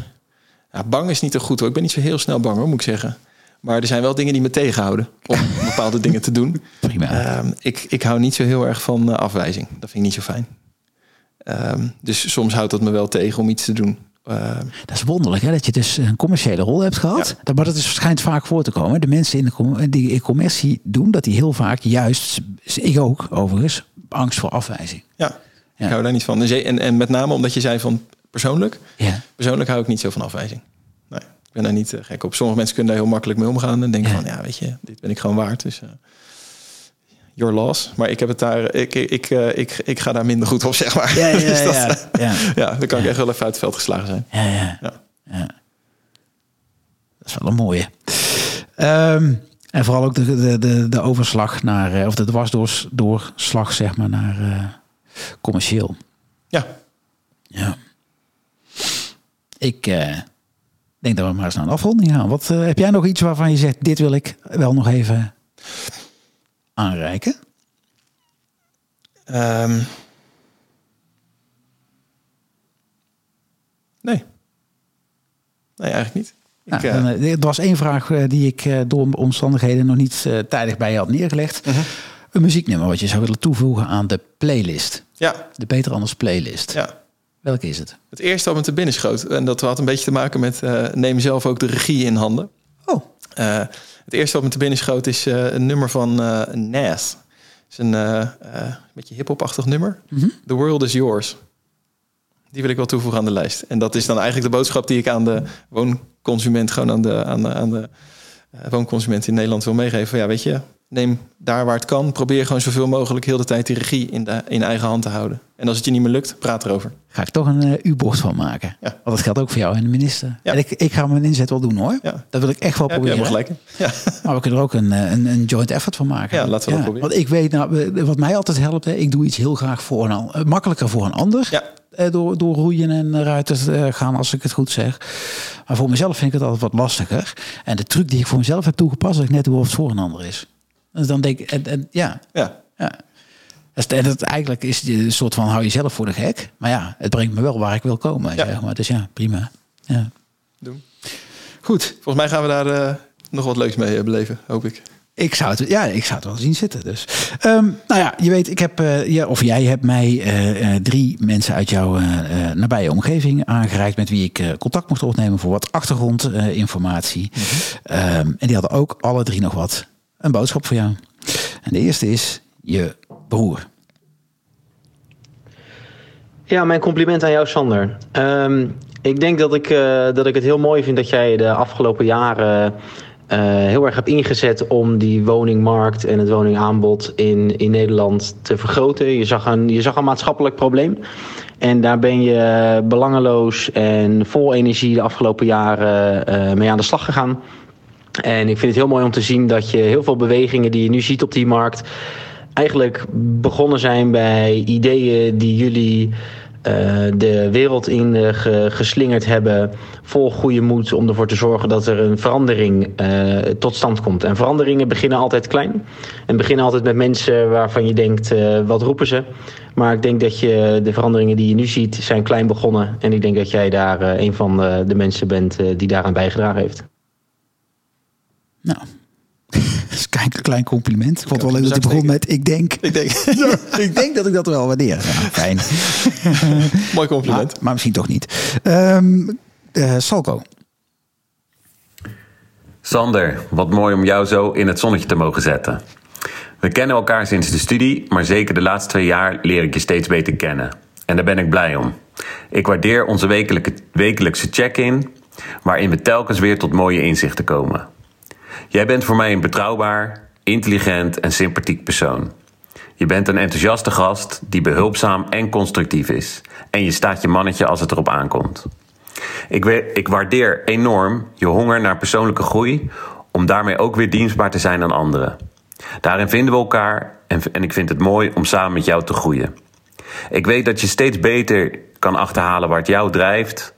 Ja, bang is niet te goed hoor. Ik ben niet zo heel snel bang hoor, moet ik zeggen. Maar er zijn wel dingen die me tegenhouden om bepaalde dingen te doen. Prima. Ehm, ik, ik hou niet zo heel erg van eh, afwijzing. Dat vind ik niet zo fijn. Ehm, dus soms houdt dat me wel tegen om iets te doen. Ehm, Dat is wonderlijk hè, dat je dus een commerciële rol hebt gehad. Dat, maar dat is schijnt vaak voor te komen. De mensen in de, die in commercie doen, dat die heel vaak juist, ik ook overigens, angst voor afwijzing. ja, Ja. ik hou daar niet van. En, ze- en, en met name omdat je zei van persoonlijk. Ja. Persoonlijk hou ik niet zo van afwijzing. Nee, ik ben daar niet eh, gek op. Sommige mensen kunnen daar heel makkelijk mee omgaan. En denken Ja. van, ja, weet je, dit ben ik gewoon waard. Dus uh, your loss. Maar ik heb het daar, ik, ik, ik, eh, ik, ik ga daar minder goed op, zeg maar. Ja, ja, Dus dat, ja, ja. ja, dan kan ik echt wel even uit het veld geslagen zijn. Ja, ja. Dat is wel een mooie. Ehm, en vooral ook de, de, de, de overslag naar, of de dwarsdoorslag, zeg maar, naar commercieel. Ja, Ja. Ik eh, denk dat we maar eens naar een afronding gaan. Wat, eh, heb jij nog iets waarvan je zegt, dit wil ik wel nog even aanreiken? Ehm, nee. Nee, eigenlijk niet. Ik, Nou, eh, dan, er was één vraag die ik door omstandigheden nog niet tijdig bij je had neergelegd. Mhm. Een muzieknummer wat je zou willen toevoegen aan de playlist. Ja, De Beter Anders playlist. ja. Welke is het? Het eerste wat me te binnen schoot, en dat had een beetje te maken met eh, neem zelf ook de regie in handen. Oh, Eh, het eerste wat me te binnen schoot is eh, een nummer van Nas. Het is een beetje hip-hop-achtig nummer. Mhm. The World is Yours. Die wil ik wel toevoegen aan de lijst. En dat is dan eigenlijk de boodschap die ik aan de woonconsument, gewoon aan de, aan de, aan de woonconsument in Nederland wil meegeven. Ja, weet je, neem daar waar het kan. Probeer gewoon zoveel mogelijk heel de tijd die regie in, de, in eigen hand te houden. En als het je niet meer lukt, praat erover. ga ik toch een eh, U-bocht van maken. Ja. Want dat geldt ook voor jou en de minister. Ja. En ik, ik ga mijn inzet wel doen hoor. Ja. Dat wil ik echt wel Ja, proberen. gelijk. Ja. Maar we kunnen er ook een, eh, een, een joint effort van maken. Ja, laten we dat proberen. Want ik weet, nou, eh, wat mij altijd helpt, hè, ik doe iets heel graag voor een ander. Makkelijker voor een ander. Ja. eh, Door, door roeien en ruiten te gaan, als ik het goed zeg. Maar voor mezelf vind ik het altijd wat lastiger. En de truc die ik voor mezelf heb toegepast, dat ik net of het voor een ander is. Dus dan denk ik, en, en, ja, ja. ja. Dus dat, eigenlijk is een soort van hou jezelf voor de gek. Maar ja, het brengt me wel waar ik wil komen. Ja. Zeg maar. Dus ja, prima. Ja. Doen. Goed. Volgens mij gaan we daar eh, nog wat leuks mee eh, beleven, hoop ik. Ik zou het, ja, ik zou het wel zien zitten. Dus. Ehm, nou ja, je weet, ik heb, eh, ja, of jij hebt mij drie mensen uit jouw nabije omgeving aangereikt met wie ik contact mocht opnemen voor wat achtergrondinformatie. Ehm, en die hadden ook alle drie nog wat. Een boodschap voor jou. En de eerste is je broer. Ja, mijn compliment aan jou, Sander. Ehm, ik denk dat ik, eh, dat ik het heel mooi vind dat jij de afgelopen jaren eh, heel erg hebt ingezet om die woningmarkt en het woningaanbod in, in Nederland te vergroten. Je zag, een, je zag een maatschappelijk probleem. En daar ben je belangeloos en vol energie de afgelopen jaren eh, mee aan de slag gegaan. En ik vind het heel mooi om te zien dat je heel veel bewegingen die je nu ziet op die markt eigenlijk begonnen zijn bij ideeën die jullie eh, de wereld in eh, ge- geslingerd hebben. Vol goede moed om ervoor te zorgen dat er een verandering eh, tot stand komt. En veranderingen beginnen altijd klein. En beginnen altijd met mensen waarvan je denkt, wat roepen ze? Maar ik denk dat je de veranderingen die je nu ziet, zijn klein begonnen. En ik denk dat jij daar een van de, mensen bent die daaraan bijgedragen heeft. Nou, dat is een klein compliment. Ik vond wel leuk dat hij begon met ik denk. Ik denk. ik denk dat ik dat wel waardeer. Ja, fijn. Mooi compliment. Maar, maar, misschien toch niet. Um, uh, Salko. Sander, wat mooi om jou zo in het zonnetje te mogen zetten. We kennen elkaar sinds de studie, maar zeker de laatste twee jaar leer ik je steeds beter kennen. En daar ben ik blij om. Ik waardeer onze wekelijkse check-in, waarin we telkens weer tot mooie inzichten komen. Jij bent voor mij een betrouwbaar, intelligent en sympathiek persoon. Je bent een enthousiaste gast die behulpzaam en constructief is. En je staat je mannetje als het erop aankomt. Ik, ik waardeer enorm je honger naar persoonlijke groei, om daarmee ook weer dienstbaar te zijn aan anderen. Daarin vinden we elkaar en, en ik vind het mooi om samen met jou te groeien. Ik weet dat je steeds beter kan achterhalen het jou drijft,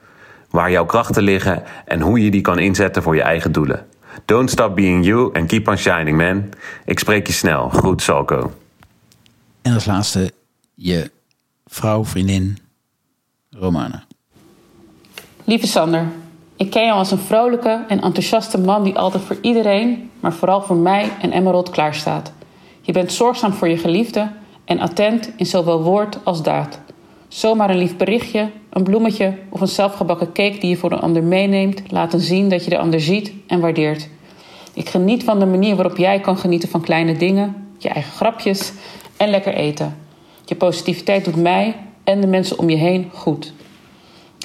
waar jouw krachten liggen en hoe je die kan inzetten voor je eigen doelen. Don't stop being you and keep on shining, man. Ik spreek je snel. Groet, Salko. En als laatste je vrouw, vriendin, Romana. Lieve Sander, ik ken jou als een vrolijke en enthousiaste man die altijd voor iedereen, maar vooral voor mij en Emerald klaarstaat. Je bent zorgzaam voor je geliefde en attent in zowel woord als daad. Zomaar een lief berichtje, een bloemetje of een zelfgebakken cake die je voor een ander meeneemt, laten zien dat je de ander ziet en waardeert. Ik geniet van de manier waarop jij kan genieten van kleine dingen, je eigen grapjes en lekker eten. Je positiviteit doet mij en de mensen om je heen goed.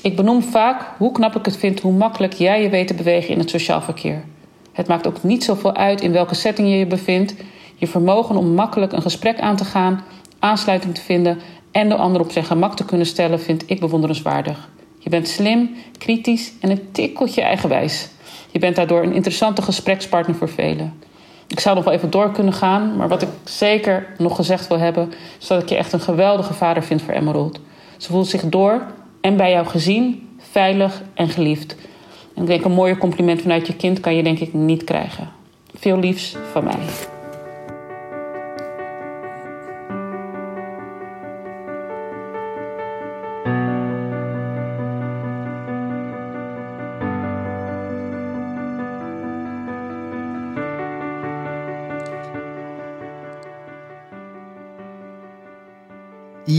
Ik benoem vaak hoe knap ik het vind hoe makkelijk jij je weet te bewegen in het sociaal verkeer. Het maakt ook niet zoveel uit in welke setting je je bevindt. Je vermogen om makkelijk een gesprek aan te gaan, aansluiting te vinden en de ander op zijn gemak te kunnen stellen, vind ik bewonderenswaardig. Je bent slim, kritisch en een tikkeltje eigenwijs. Je bent daardoor een interessante gesprekspartner voor velen. Ik zou nog wel even door kunnen gaan, maar wat ik zeker nog gezegd wil hebben, is dat ik je echt een geweldige vader vind voor Emerald. Ze voelt zich door en bij jou gezien, veilig en geliefd. En ik denk een mooier compliment vanuit je kind kan je denk ik niet krijgen. Veel liefs van mij.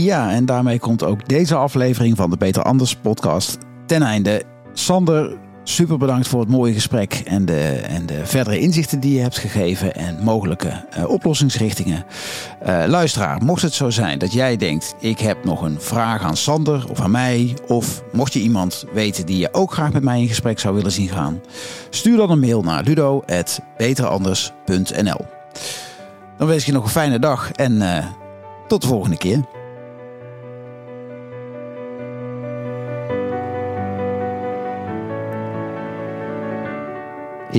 Ja, en daarmee komt ook deze aflevering van de Beter Anders podcast ten einde. Sander, super bedankt voor het mooie gesprek en de, en de verdere inzichten die je hebt gegeven en mogelijke uh, oplossingsrichtingen. Uh, luisteraar, mocht het zo zijn dat jij denkt, ik heb nog een vraag aan Sander of aan mij, of mocht je iemand weten die je ook graag met mij in gesprek zou willen zien gaan, stuur dan een mail naar ludo.beteranders.nl. Dan wens ik je nog een fijne dag en uh, tot de volgende keer.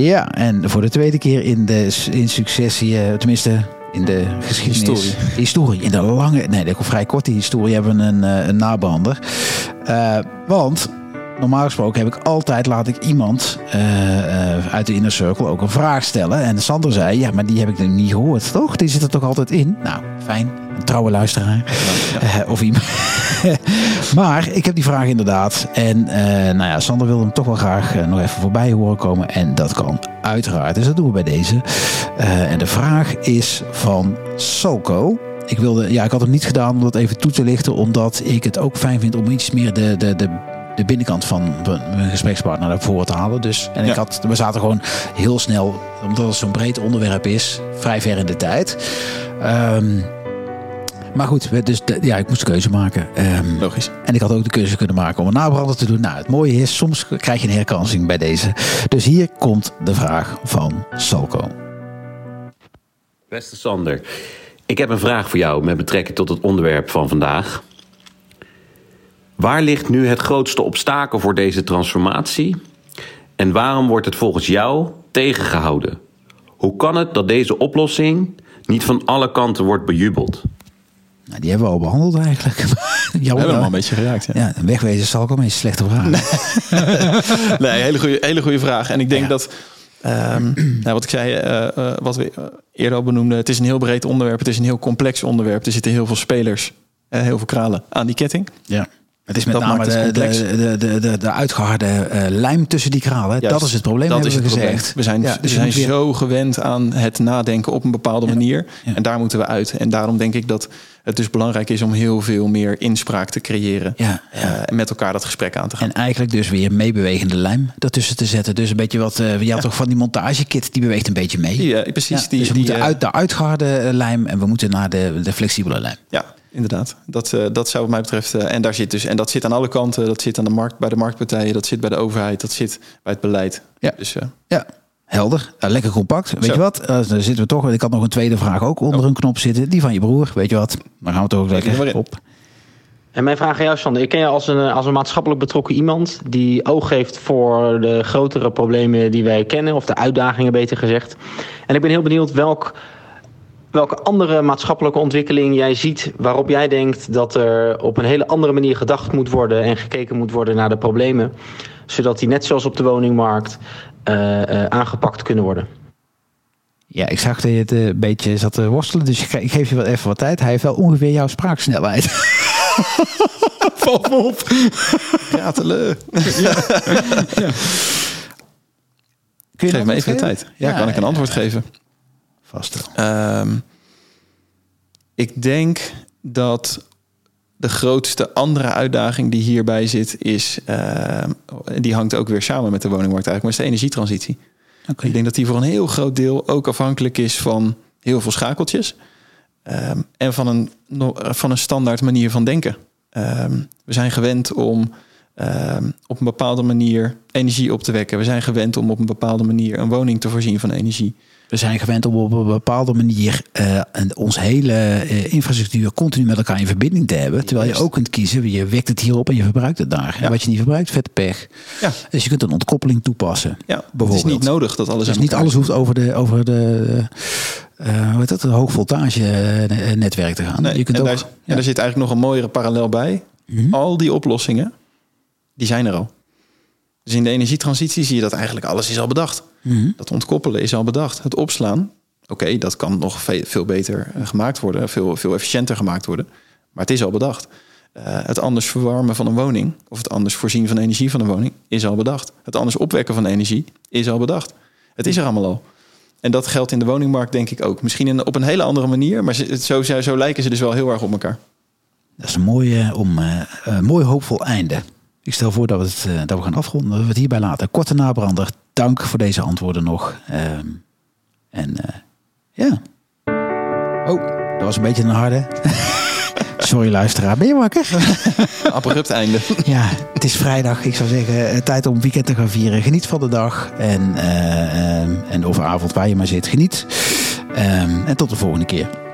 Ja, en voor de tweede keer in, de, in successie, uh, tenminste in de geschiedenis. Historie. historie. In de lange, nee, de vrij korte historie hebben we een, uh, een nabrander. Uh, want normaal gesproken heb ik altijd laat ik iemand uh, uit de inner circle ook een vraag stellen. En Sander zei, ja, maar die heb ik nog niet gehoord, toch? Die zit er toch altijd in? Nou, fijn. Een trouwe luisteraar. Ja, of iemand. Maar ik heb die vraag inderdaad. En nou ja, Sander wilde hem toch wel graag nog even voorbij horen komen. En dat kan uiteraard. Dus dat doen we bij deze. en de vraag is van Solko. Ik, wilde, ja, ik had hem niet gedaan om dat even toe te lichten, omdat ik het ook fijn vind om iets meer de, de, de de binnenkant van mijn gesprekspartner naar voren te halen. Dus, en ik had, we zaten gewoon heel snel, omdat het zo'n breed onderwerp is, vrij ver in de tijd. Um, maar goed, dus ja, ik moest de keuze maken. Um, Logisch. En ik had ook de keuze kunnen maken om een nabrander te doen. Nou, het mooie is, soms krijg je een herkansing bij deze. Dus hier komt de vraag van Salko. Beste Sander, ik heb een vraag voor jou met betrekking tot het onderwerp van vandaag. Waar ligt nu het grootste obstakel voor deze transformatie? En waarom wordt het volgens jou tegengehouden? Hoe kan het dat deze oplossing niet van alle kanten wordt bejubeld? Nou, die hebben we al behandeld eigenlijk. We hebben hem al een beetje geraakt. Ja, ja wegwezen zal ook al een slechte vraag. Nee, nee hele, goede, hele goede vraag. En ik denk ja. dat, um, nou, wat ik zei, uh, uh, wat we eerder al benoemden, het is een heel breed onderwerp. Het is een heel complex onderwerp. Er zitten heel veel spelers, uh, heel veel kralen aan die ketting. Ja. Het is met dat name de, de, de, de, de, uitgeharde uh, lijm tussen die kralen. dat is het probleem, dat is het gezegd. Probleem. We zijn, ja, dus we zijn zo gewend aan het nadenken op een bepaalde manier. En daar moeten we uit. En daarom denk ik dat het dus belangrijk is om heel veel meer inspraak te creëren. Ja, ja. en met elkaar dat gesprek aan te gaan. En eigenlijk dus weer meebewegende lijm daartussen te zetten. Dus een beetje wat, uh, je had toch van die montagekit, die beweegt een beetje mee. Ja, precies. die, dus we die, moeten uit de uitgeharde lijm en we moeten naar de, de flexibele lijm. Ja, inderdaad. Dat, uh, dat zou wat mij betreft. Uh, en daar zit dus. En dat zit aan alle kanten. Dat zit aan de markt, bij de marktpartijen. Dat zit bij de overheid. Dat zit bij het beleid. Ja. Dus, uh, ja. Helder, lekker compact. Weet je wat? dan zitten we toch. Ik had nog een tweede vraag ook onder oh. een knop zitten. Die van je broer. Weet je wat? Dan gaan we toch ook lekker op. En mijn vraag aan jou, Sander. Ik ken je als een, als een maatschappelijk betrokken iemand die oog heeft voor de grotere problemen die wij kennen, of de uitdagingen beter gezegd. En ik ben heel benieuwd welk welke andere maatschappelijke ontwikkeling jij ziet waarop jij denkt dat er op een hele andere manier gedacht moet worden en gekeken moet worden naar de problemen, zodat die net zoals op de woningmarkt uh, uh, aangepakt kunnen worden. Ja, ik zag dat je het een beetje zat te worstelen, dus ik geef je wel even wat tijd. Hij heeft wel ongeveer jouw spraaksnelheid. Val me op. Ratelen. Ja. ja. Geef me even de tijd. Ja, ja kan ik een antwoord geven? Vast um, ik denk dat de grootste andere uitdaging die hierbij zit, is, uh, die hangt ook weer samen met de woningmarkt eigenlijk, maar is de energietransitie. Okay. Ik denk dat die voor een heel groot deel ook afhankelijk is van heel veel schakeltjes um, en van een, van een standaard manier van denken. Um, we zijn gewend om op een bepaalde manier energie op te wekken. We zijn gewend om op een bepaalde manier een woning te voorzien van energie. We zijn gewend om op een bepaalde manier uh, ons hele uh, infrastructuur continu met elkaar in verbinding te hebben. Terwijl je ook kunt kiezen, je wekt het hierop en je verbruikt het daar. Ja. En wat je niet verbruikt, vette pech. Ja. Dus je kunt een ontkoppeling toepassen. Ja, het is niet nodig dat alles. Dus niet alles hoeft over de, over de uh, hoe heet dat, hoogvoltage netwerk te gaan. Nee, je kunt en, ook, daar, ja. daar zit eigenlijk nog een mooiere parallel bij. Mm -hmm. Al die oplossingen, die zijn er al. Dus in de energietransitie zie je dat eigenlijk alles is al bedacht. Mm Dat ontkoppelen is al bedacht. Het opslaan, oké, dat kan nog veel beter eh, gemaakt worden, veel, veel efficiënter gemaakt worden. Maar het is al bedacht. Uh, het anders verwarmen van een woning, of het anders voorzien van energie van een woning, is al bedacht. Het anders opwekken van energie is al bedacht. Het is er allemaal al. En dat geldt in de woningmarkt denk ik ook. Misschien in, op een hele andere manier, maar zo, zo, zo lijken ze dus wel heel erg op elkaar. Dat is een mooi, om, uh, mooi hoopvol einde. Ik stel voor dat we het, uh, dat we gaan afronden. Dat we het hierbij laten. Korte nabrander. Dank voor deze antwoorden nog. Um, en uh, ja. Oh, dat was een beetje een harde. Sorry luisteraar, ben je wakker? Abrupt einde. ja, het is vrijdag. Ik zou zeggen, eh, tijd om weekend te gaan vieren. Geniet van de dag. En, uh, en overavond waar je maar zit, geniet. Um, en tot de volgende keer.